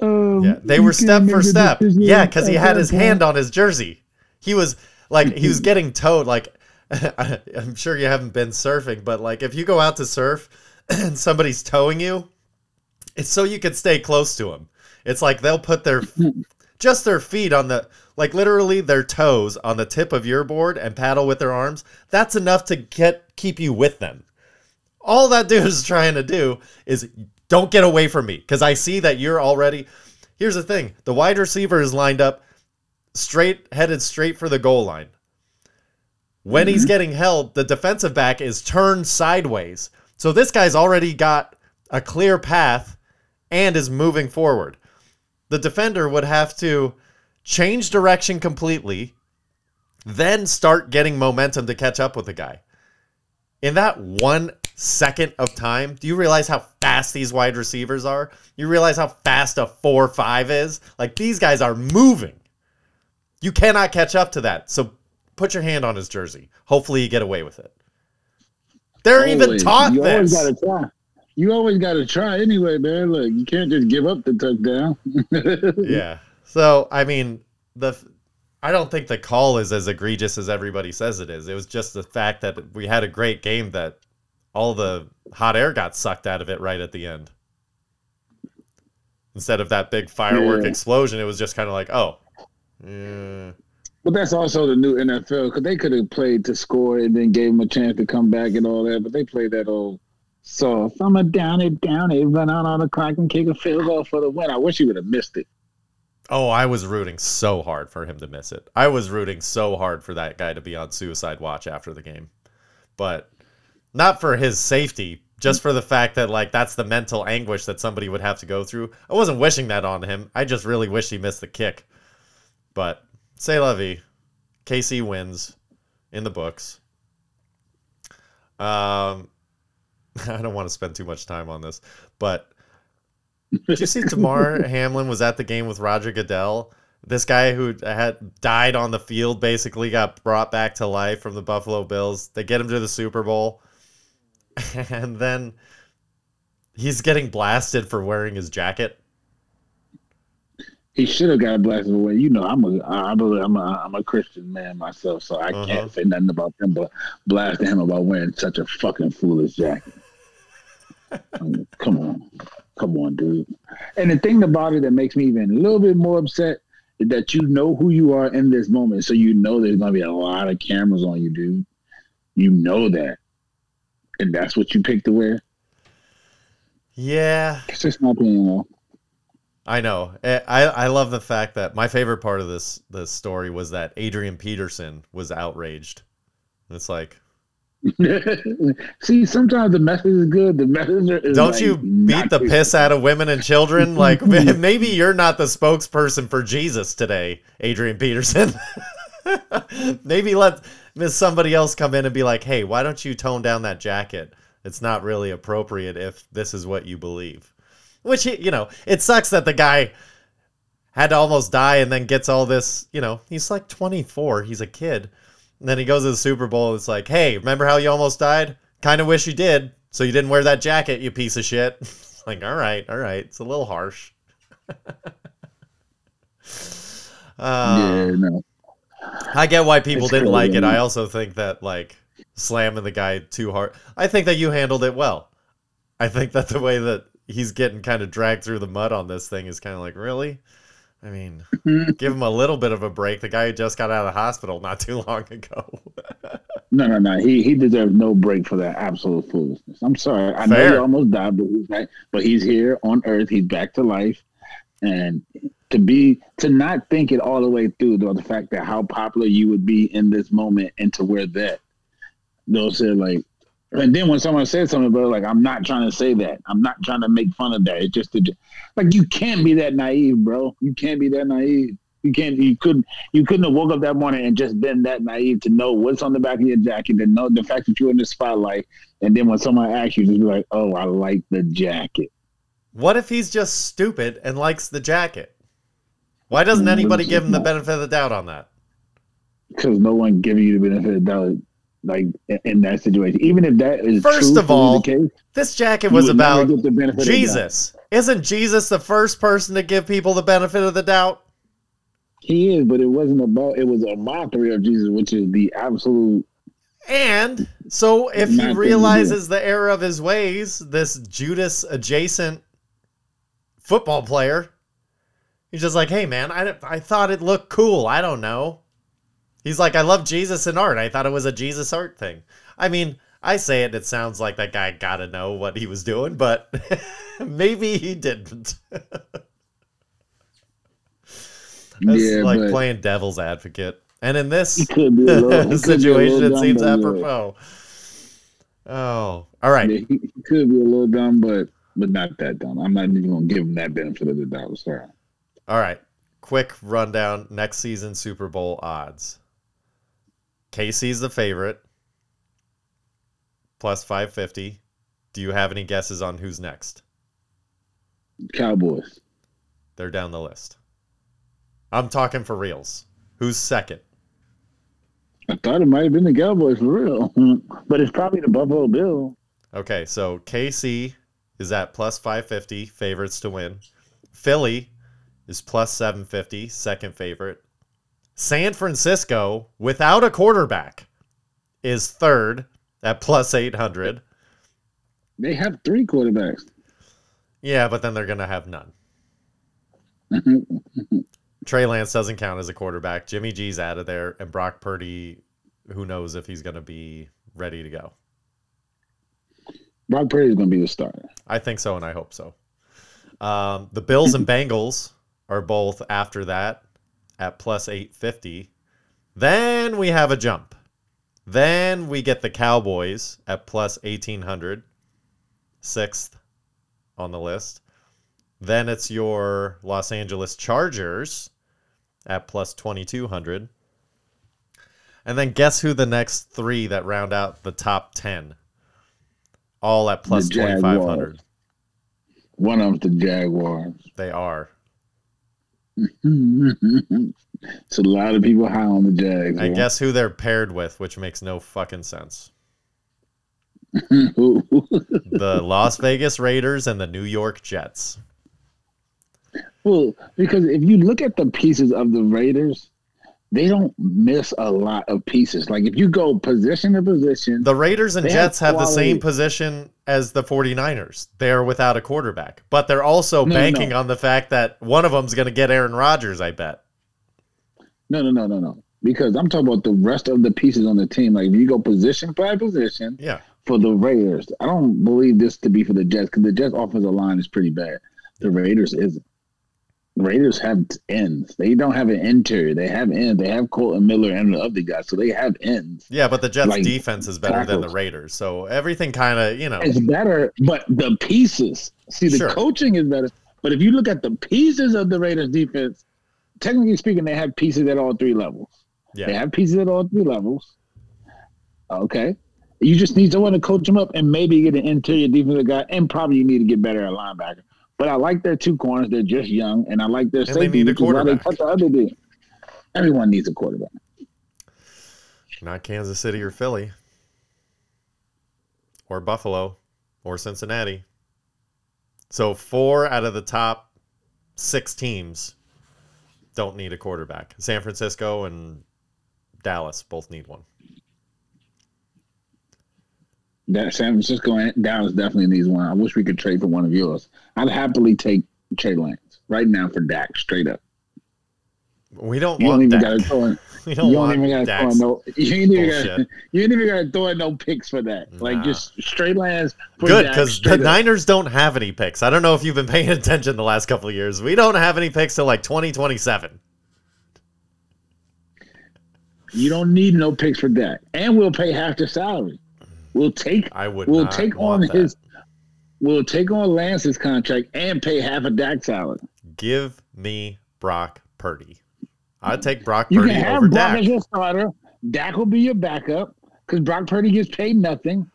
um, Yeah, they were step for step. decision Yeah, cuz he had his hand on his jersey. He was like he was getting towed like I'm sure you haven't been surfing, but like if you go out to surf and somebody's towing you, it's so you can stay close to them. It's like they'll put their just their feet on the like literally their toes on the tip of your board and paddle with their arms. That's enough to get keep you with them. All that dude is trying to do is Don't get away from me because I see that you're already. Here's the thing: the wide receiver is lined up straight, headed straight for the goal line. When he's mm-hmm. getting held, the defensive back is turned sideways. So this guy's already got a clear path and is moving forward. The defender would have to change direction completely, then start getting momentum to catch up with the guy. In that one second of time, do you realize how fast these wide receivers are? You realize how fast a 4 5 is? Like these guys are moving. You cannot catch up to that. So put your hand on his jersey. Hopefully you get away with it. They're even Always. taught you always gotta try. You always gotta try anyway, man. Look, you can't just give up the touchdown. yeah. So I mean, the I don't think the call is as egregious as everybody says it is. It was just the fact that we had a great game that all the hot air got sucked out of it right at the end. Instead of that big firework Yeah. explosion, it was just kind of like, oh, yeah. But that's also the new NFL because they could have played to score and then gave them a chance to come back and all that. But they played that old soft. I'm a down it, down it, run out on the clock and kick a field goal for the win. I wish he would have missed it. Oh, I was rooting so hard for him to miss it. I was rooting so hard for that guy to be on suicide watch after the game. But not for his safety, just for the fact that like that's the mental anguish that somebody would have to go through. I wasn't wishing that on him. I just really wish he missed the kick. But say vie. KC wins in the books. Um I don't want to spend too much time on this, but did you see Damar Hamlin was at the game with Roger Goodell? This guy who had died on the field basically got brought back to life from the Buffalo Bills. They get him to the Super Bowl, and then he's getting blasted for wearing his jacket. He should have got blasted away. You know, I'm a, I believe I'm a, I'm a Christian man myself, so I Uh-huh. can't say nothing about them, but blasting him about wearing such a fucking foolish jacket. I mean, come on, come on, dude. And the thing about it that makes me even a little bit more upset is that you know who you are in this moment, so you know there's gonna be a lot of cameras on you, dude. You know that, and that's what you picked to wear. Yeah, It's just not being. Uh, I know. Eh, I I love the fact that my favorite part of this this story was that Adrian Peterson was outraged. It's like, See, sometimes the message is good. The messenger is don't like, you beat the good. piss out of women and children? Like maybe you're not the spokesperson for Jesus today, Adrian Peterson. maybe let Miss somebody else come in and be like, "Hey, why don't you tone down that jacket? It's not really appropriate if this is what you believe." Which he- you know, it sucks that the guy had to almost die and then gets all this, you know, he's like 24, he's a kid. And then he goes to the Super Bowl. It's like, hey, remember how you almost died? Kind of wish you did. So you didn't wear that jacket, you piece of shit. like, all right, all right. It's a little harsh. uh, yeah, no. I get why people It's didn't like it. crazy. I also think that like slamming the guy too hard. I think that you handled it well. I think that the way that he's getting kind of dragged through the mud on this thing is kind of like, really? I mean, mm-hmm. give him a little bit of a break. The guy who just got out of the hospital not too long ago. No, no, no. He he deserves no break for that absolute foolishness. I'm sorry. I know he almost died, but he's back. But he's here on Earth. He's back to life, and to be to not think it all the way through, though the fact that how popular you would be in this moment, and to wear that, they'll say like. And then when someone says something about it, like I'm not trying to say that, I'm not trying to make fun of that. It's just a, like you can't be that naive, bro. You can't be that naive. You can't. You couldn't. You couldn't have woke up that morning and just been that naive to know what's on the back of your jacket, to know the fact that you're in the spotlight, and then when someone asks you, just be like, "Oh, I like the jacket." what if he's just stupid and likes the jacket? Why doesn't Mm, anybody give him the benefit of the doubt on that? Because no one giving you the benefit of the doubt, like in- that situation. Even if that is First of all, case, This jacket was about the benefit of. Jesus. Isn't Jesus the first person to give people the benefit of the doubt? He is, but it wasn't about. It was a mockery of Jesus, which is the absolute. And so if he realizes the error of his ways, this Judas adjacent football player, he's just like, hey, man, I, I thought it looked cool. I don't know. He's like, I love Jesus and art. I thought it was a Jesus art thing. I mean, I say it, it sounds like that guy got to know what he was doing, but maybe he didn't. That's Yeah, like playing devil's advocate. And in this He could be a little, he could be a situation, it seems dumb, but yeah. apropos. Oh, all right. Yeah, he, he could be a little dumb, but but not that dumb. I'm not even gonna give him that benefit of the doubt. Sorry. All right. Quick rundown next season Super Bowl odds. KC's the favorite. Plus 550. Do you have any guesses on who's next? Cowboys. They're down the list. I'm talking for reals. Who's second? I thought it might have been the Cowboys for real, but it's probably the Buffalo Bill. Okay, so KC is at plus 550, favorites to win. Philly is plus 750, second favorite. San Francisco, without a quarterback, is third at plus 800. They have three quarterbacks. Yeah, but then they're going to have none. Trey Lance doesn't count as a quarterback. Jimmy G's out of there. And Brock Purdy, who knows if he's going to be ready to go. Brock Purdy is going to be the starter. I think so, and I hope so. Um, the Bills and Bengals are both after that at plus 850. Then we have a jump. Then we get the Cowboys at plus 1800, sixth on the list. Then it's your Los Angeles Chargers at plus 2200. And then guess who the next three that round out the top 10? All at plus The Jaguars. 2500. One of the Jaguars. They are. it's a lot of people high on the Jags. And guess who they're paired with, which makes no fucking sense. The Las Vegas Raiders and the New York Jets. well, because if you look at the pieces of the Raiders, they don't miss a lot of pieces. Like if you go position to position, The Raiders and They have Jets have the same position as the 49ers. They're without a quarterback, but they're also No, banking no. on the fact that one of them's going to get Aaron Rodgers, I bet. no, no, no, no, no. Because I'm talking about the rest of the pieces on the team. Like if you go position by position Yeah. for the Raiders, I don't believe this to be for the Jets because the Jets offensive line is pretty bad. The Raiders isn't. Raiders have ends. They don't have an interior. They have ends. They have Kolton Miller and the other guys, so they have ends. Yeah, but the Jets Like, defense is better than the. Raiders. So everything kind of, you know, It's better, but the pieces. See, the Sure. coaching is better. But if you look at the pieces of the Raiders defense, technically speaking, they have pieces at all three levels. Yeah. They have pieces at all three levels. Okay. You just need someone to coach them up and maybe get an interior defensive guy, and probably you need to get better at linebacker. But I like their two corners; they're just young, and I like their they safety. need a which is why quarterback. They cut the other dude. Everyone needs a quarterback. Not Kansas City or Philly or Buffalo or Cincinnati. So four out of the top six teams don't need a quarterback. San Francisco and Dallas both need one. That San Francisco and Dallas definitely needs one. I wish we could trade for one of yours. I'd happily take Trey Lance right now for Dak, straight up. We don't You don't want even Dak. got to throw in. we You don't, don't want even got to throw in no. You ain't even got. You ain't even got to throw in no picks for that. Like just straight Lance. Good because the up. Niners don't have any picks. I don't know if you've been paying attention the last couple of years. We don't have any picks till like 2027. You don't need no picks for that, and we'll pay half the salary. We'll take. I would We'll take on that. his. We'll take on Lance's contract and pay half of Dak's salary. Give me Brock Purdy. I'd take Brock You Purdy can have over Brock Dak. as your starter. Dak will be your backup because Brock Purdy gets paid nothing.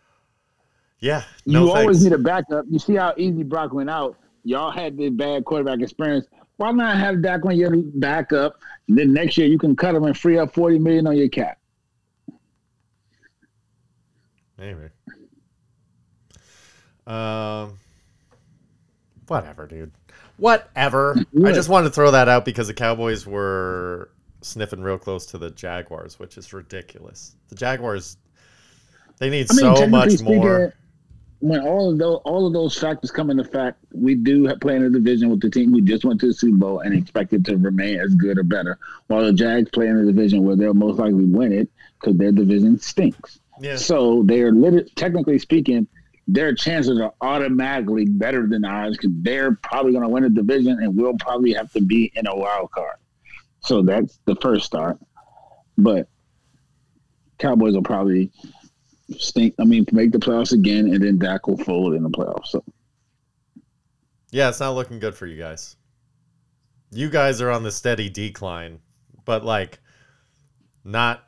Yeah, You no always need a backup. You see how easy Brock went out. Y'all had the bad quarterback experience. Why not have Dak on your backup? And then next year you can cut him and free up forty million on your cap. Maybe. Um, whatever, dude. Whatever. I just wanted to throw that out because the Cowboys were sniffing real close to the Jaguars, which is ridiculous. The Jaguars, they need I mean, so much speaking, more. when all of those all of those factors come into fact, we do have play in a division with the team who just went to the Super Bowl and expected to remain as good or better, while the Jags play in a division where they'll most likely win it because their division stinks. Yeah. So they're lit- technically speaking, their chances are automatically better than ours because they're probably going to win a division and we'll probably have to be in a wild card. So that's the first start. But Cowboys will probably stink. I mean, make the playoffs again, and then Dak will fold in the playoffs. So Yeah, it's not looking good for you guys. You guys are on the steady decline, but like not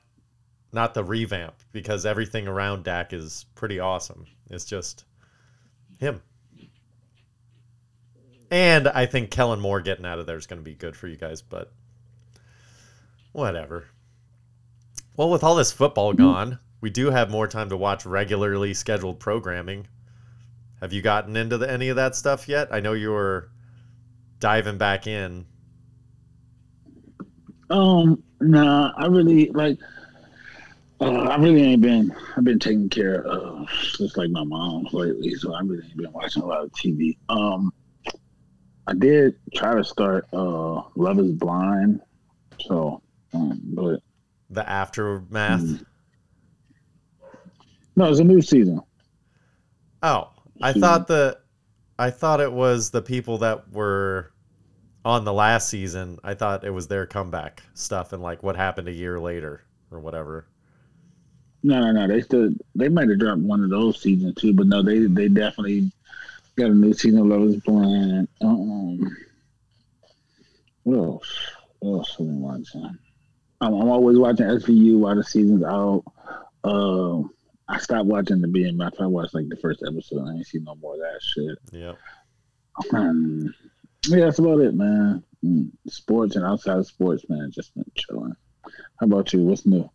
not the revamp because everything around Dak is pretty awesome. It's just him. And I think Kellen Moore getting out of there is going to be good for you guys, but whatever. Well, with all this football gone, we do have more time to watch regularly scheduled programming. Have you gotten into the, any of that stuff yet? I know you were diving back in. Um, nah, I really like. Uh, I really ain't been. I've been taking care of just like my mom lately, so I really ain't been watching a lot of TV. Um, I did try to start uh Love Is Blind, so um, but The aftermath. Mm. no, it's a new season. Oh, I Hmm. thought the, I thought it was the people that were on the last season. I thought it was their comeback stuff and like what happened a year later or whatever. No, no, no. They still they might have dropped one of those seasons too, but no, they they definitely got a new season of Love Is Blind. Um, what else? What else have been watching? I'm, I'm always watching SVU while the season's out. Um, I stopped watching the BMF. I watched like the first episode. I ain't seen no more of that shit. Yep. Um, yeah, that's about it, man. Mm, Sports and outside of sports, man, just been chilling. How about you? What's new?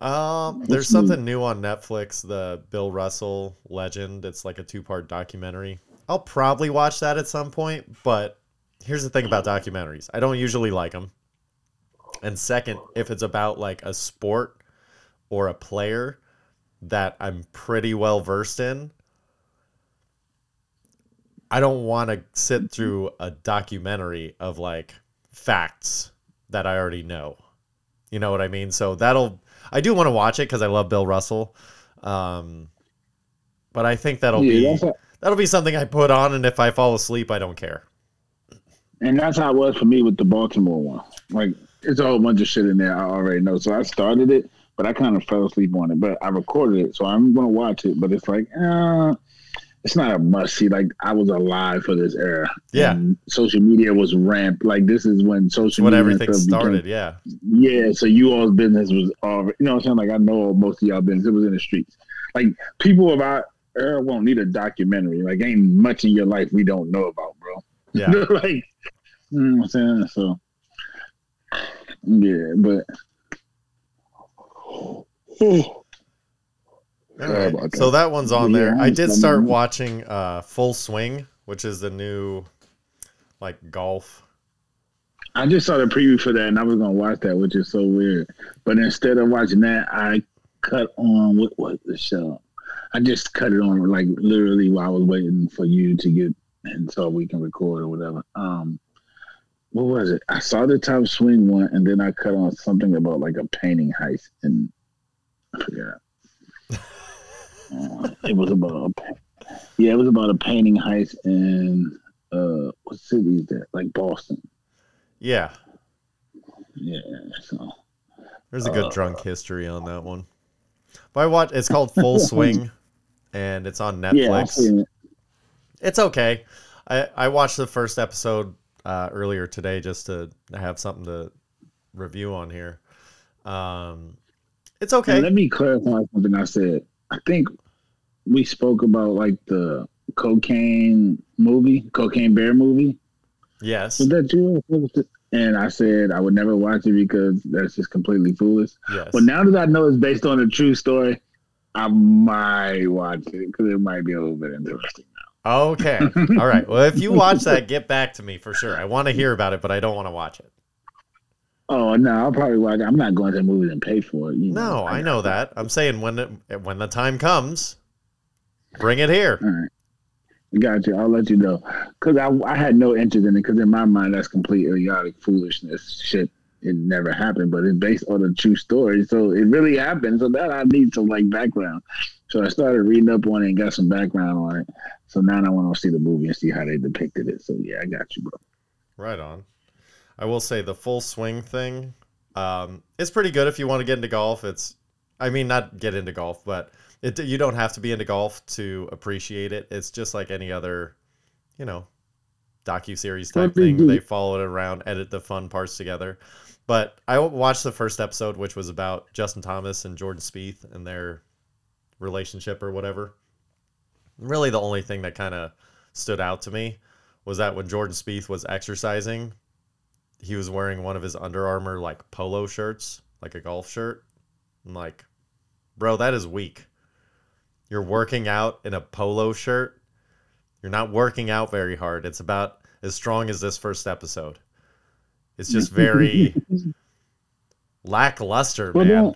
Um, there's something new on Netflix, the Bill Russell Legend. It's like a two-part documentary. I'll probably watch that at some point, but here's the thing about documentaries. I don't usually like them. And second, if it's about like a sport or a player that I'm pretty well versed in, I don't want to sit through a documentary of like facts that I already know. You know what I mean? So that'll I do want to watch it because I love Bill Russell. Um, but I think that'll Yeah, be that'll be something I put on, and if I fall asleep, I don't care. And that's how it was for me with the Baltimore one. Like it's a whole bunch of shit in there I already know. So I started it, but I kind of fell asleep on it. But I recorded it, so I'm gonna watch it. But it's like, uh, it's not a must see. Like I was alive for this era. Yeah. And social media was ramped. Like this is when social When media everything stuff became- started, yeah, yeah, so you all's business was already, you know what I'm saying? Like I know most of y'all business. It was in the streets. Like people of our era won't need a documentary. Like ain't much in your life we don't know about, bro. yeah. like, you know what I'm saying? So, yeah, but. All right. that. So that one's on there. I did start watching uh, Full Swing, which is the new like golf. I just saw the preview for that and I was gonna watch that, which is so weird. But instead of watching that, I cut on what was the show? I just cut it on like literally while I was waiting for you to get and so we can record or whatever. Um what was it? I saw the top swing one and then I cut on something about like a painting heist and I forgot. Uh, it was about a yeah, it was about a painting heist in uh what city is that? Like Boston. Yeah, Yeah, so there's a good Uh, drunk history on that one. But I watch. It's called Full Swing, and it's on yeah, Netflix. seen it. it's okay. I I watched the first episode uh, earlier today just to have something to review on here. Um, it's okay. Let me clarify something I said. I think we spoke about like the cocaine movie, cocaine bear movie. yes, Was that you? And I said I would never watch it because that's just completely foolish. yes. But now that I know it's based on a true story, I might watch it because it might be a little bit interesting. now. Okay. All right. Well, if you watch that, get back to me for sure. I want to hear about it, but I don't want to watch it. Oh no, I'll probably watch. I'm not going to the movies and pay for it. You No, I know that. I'm saying when it, when the time comes, bring it here. All right. Got you. I'll let you know. Because I, I had no interest in it. Because in my mind, that's complete idiotic foolishness shit. it never happened, but it's based on a true story. So it really happened. So that I need some like background. So I started reading up on it and got some background on it. So now I want to see the movie and see how they depicted it. So yeah, I got you, bro. Right on. I will say the full swing thing um, is pretty good if you want to get into golf. It's, I mean, not get into golf, but it you don't have to be into golf to appreciate it. It's just like any other, you know, docu series type thing. They follow it around, edit the fun parts together. But I watched the first episode, which was about Justin Thomas and Jordan Spieth and their relationship or whatever. Really, the only thing that kind of stood out to me was that when Jordan Spieth was exercising, he was wearing one of his Under Armour like polo shirts, like a golf shirt. I'm like, bro, that is weak. You're working out in a polo shirt. You're not working out very hard. It's about as strong as this first episode. It's just very lackluster, Well, man.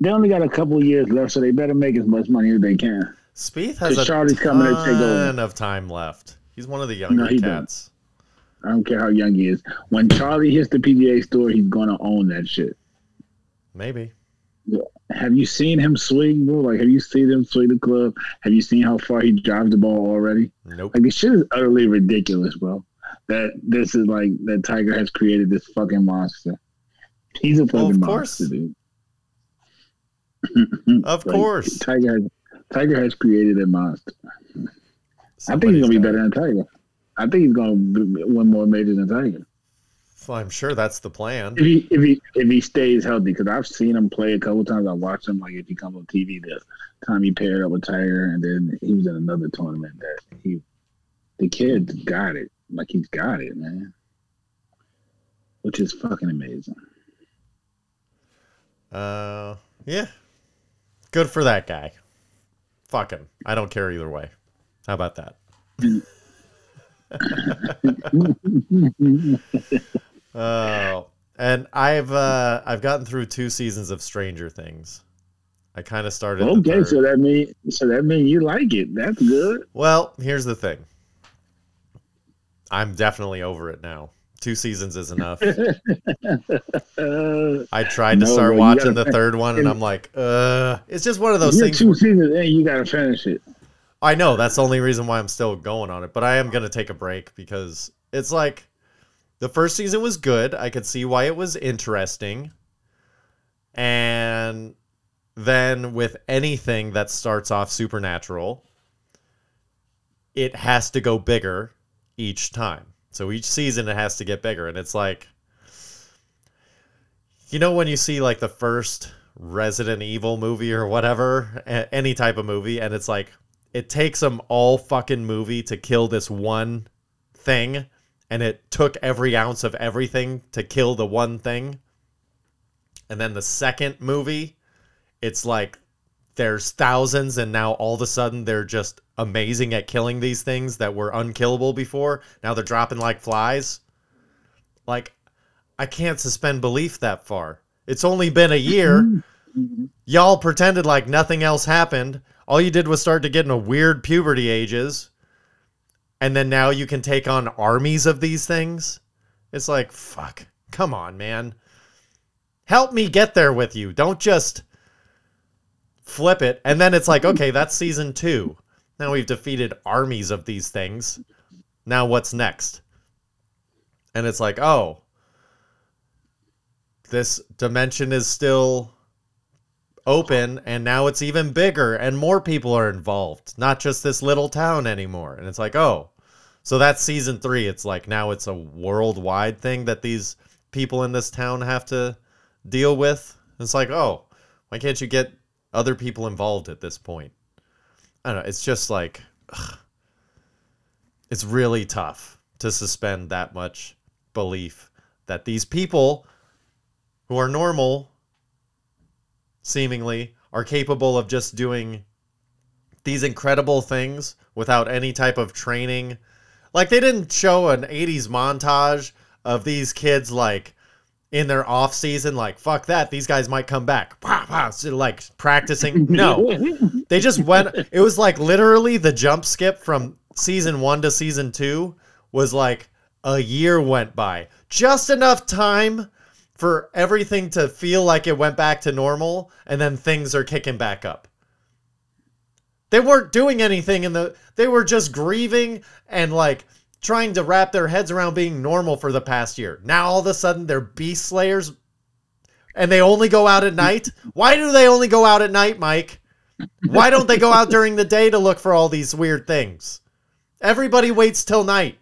they, only got a couple years left, so they better make as much money as they can. Spieth has a Charlie's coming to take over. ton of time left. He's one of the younger cats. don't. I don't care how young he is. When Charlie hits the PGA store, he's gonna own that shit. Maybe. Have you seen him swing, bro? Like, have you seen him swing the club? Have you seen how far he drives the ball already? Nope. Like, this shit is utterly ridiculous, bro. That this is like that Tiger has created this fucking monster. He's a fucking Well, of monster, dude. Of Like, course. Tiger has Tiger has created a monster. I think he's gonna be better than Tiger. I think he's gonna b- win more majors than Tiger Well, I'm sure that's the plan. if he if he if he stays healthy. Because I've seen him play a couple times. I watched him like if he comes on TV. The time he paired up with Tiger, and then he was in another tournament that he the kid got it. Like he's got it, man. Which is fucking amazing. Uh, yeah. Good for that guy. Fuck him. I don't care either way. How about that? Oh, and I've uh I've gotten through two seasons of Stranger Things. I kind of started. Okay, so that mean so that mean you like it. That's good. Well, here's the thing. I'm definitely over it now. Two seasons is enough. I tried to No, start watching the third one, and I'm like, uh, it's just one of those you're things. two seasons in, you gotta finish it. I know that's the only reason why I'm still going on it, but I am gonna take a break because it's like the first season was good. I could see why it was interesting, and then with anything that starts off supernatural, it has to go bigger each time. So each season it has to get bigger, and it's like, you know, when you see like the first Resident Evil movie or whatever, any type of movie, and it's like it takes them all fucking movie to kill this one thing, and it took every ounce of everything to kill the one thing. And then the second movie, it's like there's thousands, and now all of a sudden they're just amazing at killing these things that were unkillable before. Now they're dropping like flies. Like, I can't suspend belief that far. It's only been a year. Y'all pretended like nothing else happened. All you did was start to get into weird puberty ages. And then now you can take on armies of these things. It's like, fuck. Come on, man. Help me get there with you. Don't just flip it. And then it's like, okay, that's season two. Now we've defeated armies of these things. Now what's next? And it's like, oh, this dimension is still open and now it's even bigger and more people are involved not just this little town anymore. And it's like oh so that's season three. It's like now it's a worldwide thing that these people in this town have to deal with. It's like oh why can't you get other people involved at this point? I don't know. It's just like ugh. it's really tough to suspend that much belief that these people who are normal seemingly are capable of just doing these incredible things without any type of training. Like they didn't show an 80s montage of these kids like in their off season like fuck that these guys might come back. Pah, pah, so, like practicing. No. They just went it was like literally the jump skip from season 1 to season 2 was like a year went by. Just enough time for everything to feel like it went back to normal and then things are kicking back up. They weren't doing anything in the they were just grieving and like trying to wrap their heads around being normal for the past year. Now all of a sudden they're beast slayers and they only go out at night? Why do they only go out at night, Mike? Why don't they go out during the day to look for all these weird things? Everybody waits till night.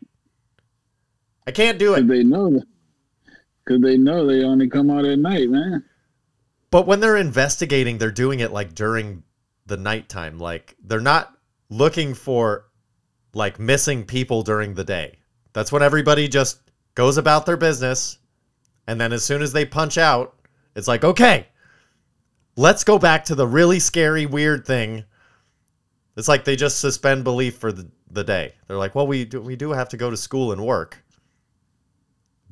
I can't do it. they know that. Cause they know they only come out at night, man. But when they're investigating, they're doing it like during the nighttime. Like they're not looking for like missing people during the day. That's when everybody just goes about their business. And then as soon as they punch out, it's like, okay, let's go back to the really scary, weird thing. It's like they just suspend belief for the, the day. They're like, well, we do, we do have to go to school and work.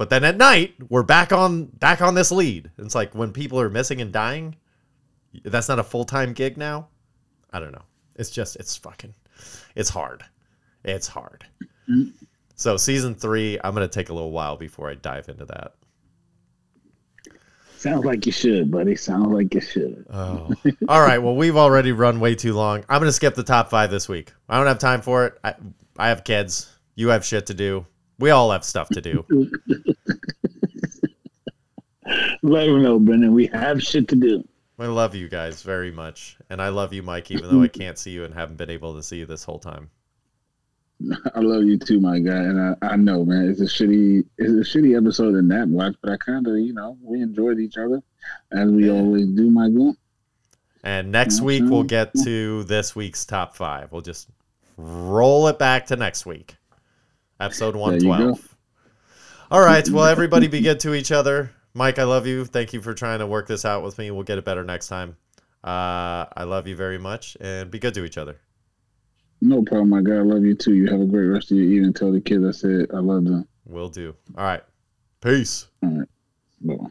But then at night, we're back on back on this lead. It's like when people are missing and dying, that's not a full-time gig now. I don't know. It's just it's fucking it's hard. It's hard. Mm-hmm. So season 3, I'm going to take a little while before I dive into that. Sounds like you should, buddy. Sounds like you should. Oh. All right. Well, we've already run way too long. I'm going to skip the top five this week. I don't have time for it. I, I have kids. You have shit to do. We all have stuff to do. Let them know, Brendan. We have shit to do. I love you guys very much. And I love you, Mike, even though I can't see you and haven't been able to see you this whole time. I love you too, my guy. And I, I know, man, it's a shitty, it's a shitty episode in that watch, but I kind of, you know, we enjoyed each other as we Yeah. always do, my guy. And next Yeah, week, we'll get to this week's top five. We'll just roll it back to next week. Episode There you go. 112. All right. Well, everybody be good to each other. Mike, I love you. Thank you for trying to work this out with me. We'll get it better next time. Uh, I love you very much and be good to each other. No problem, my guy. I love you too. You have a great rest of your evening. Tell the kids I said I love them. Will do. All right. Peace. All right. Bye.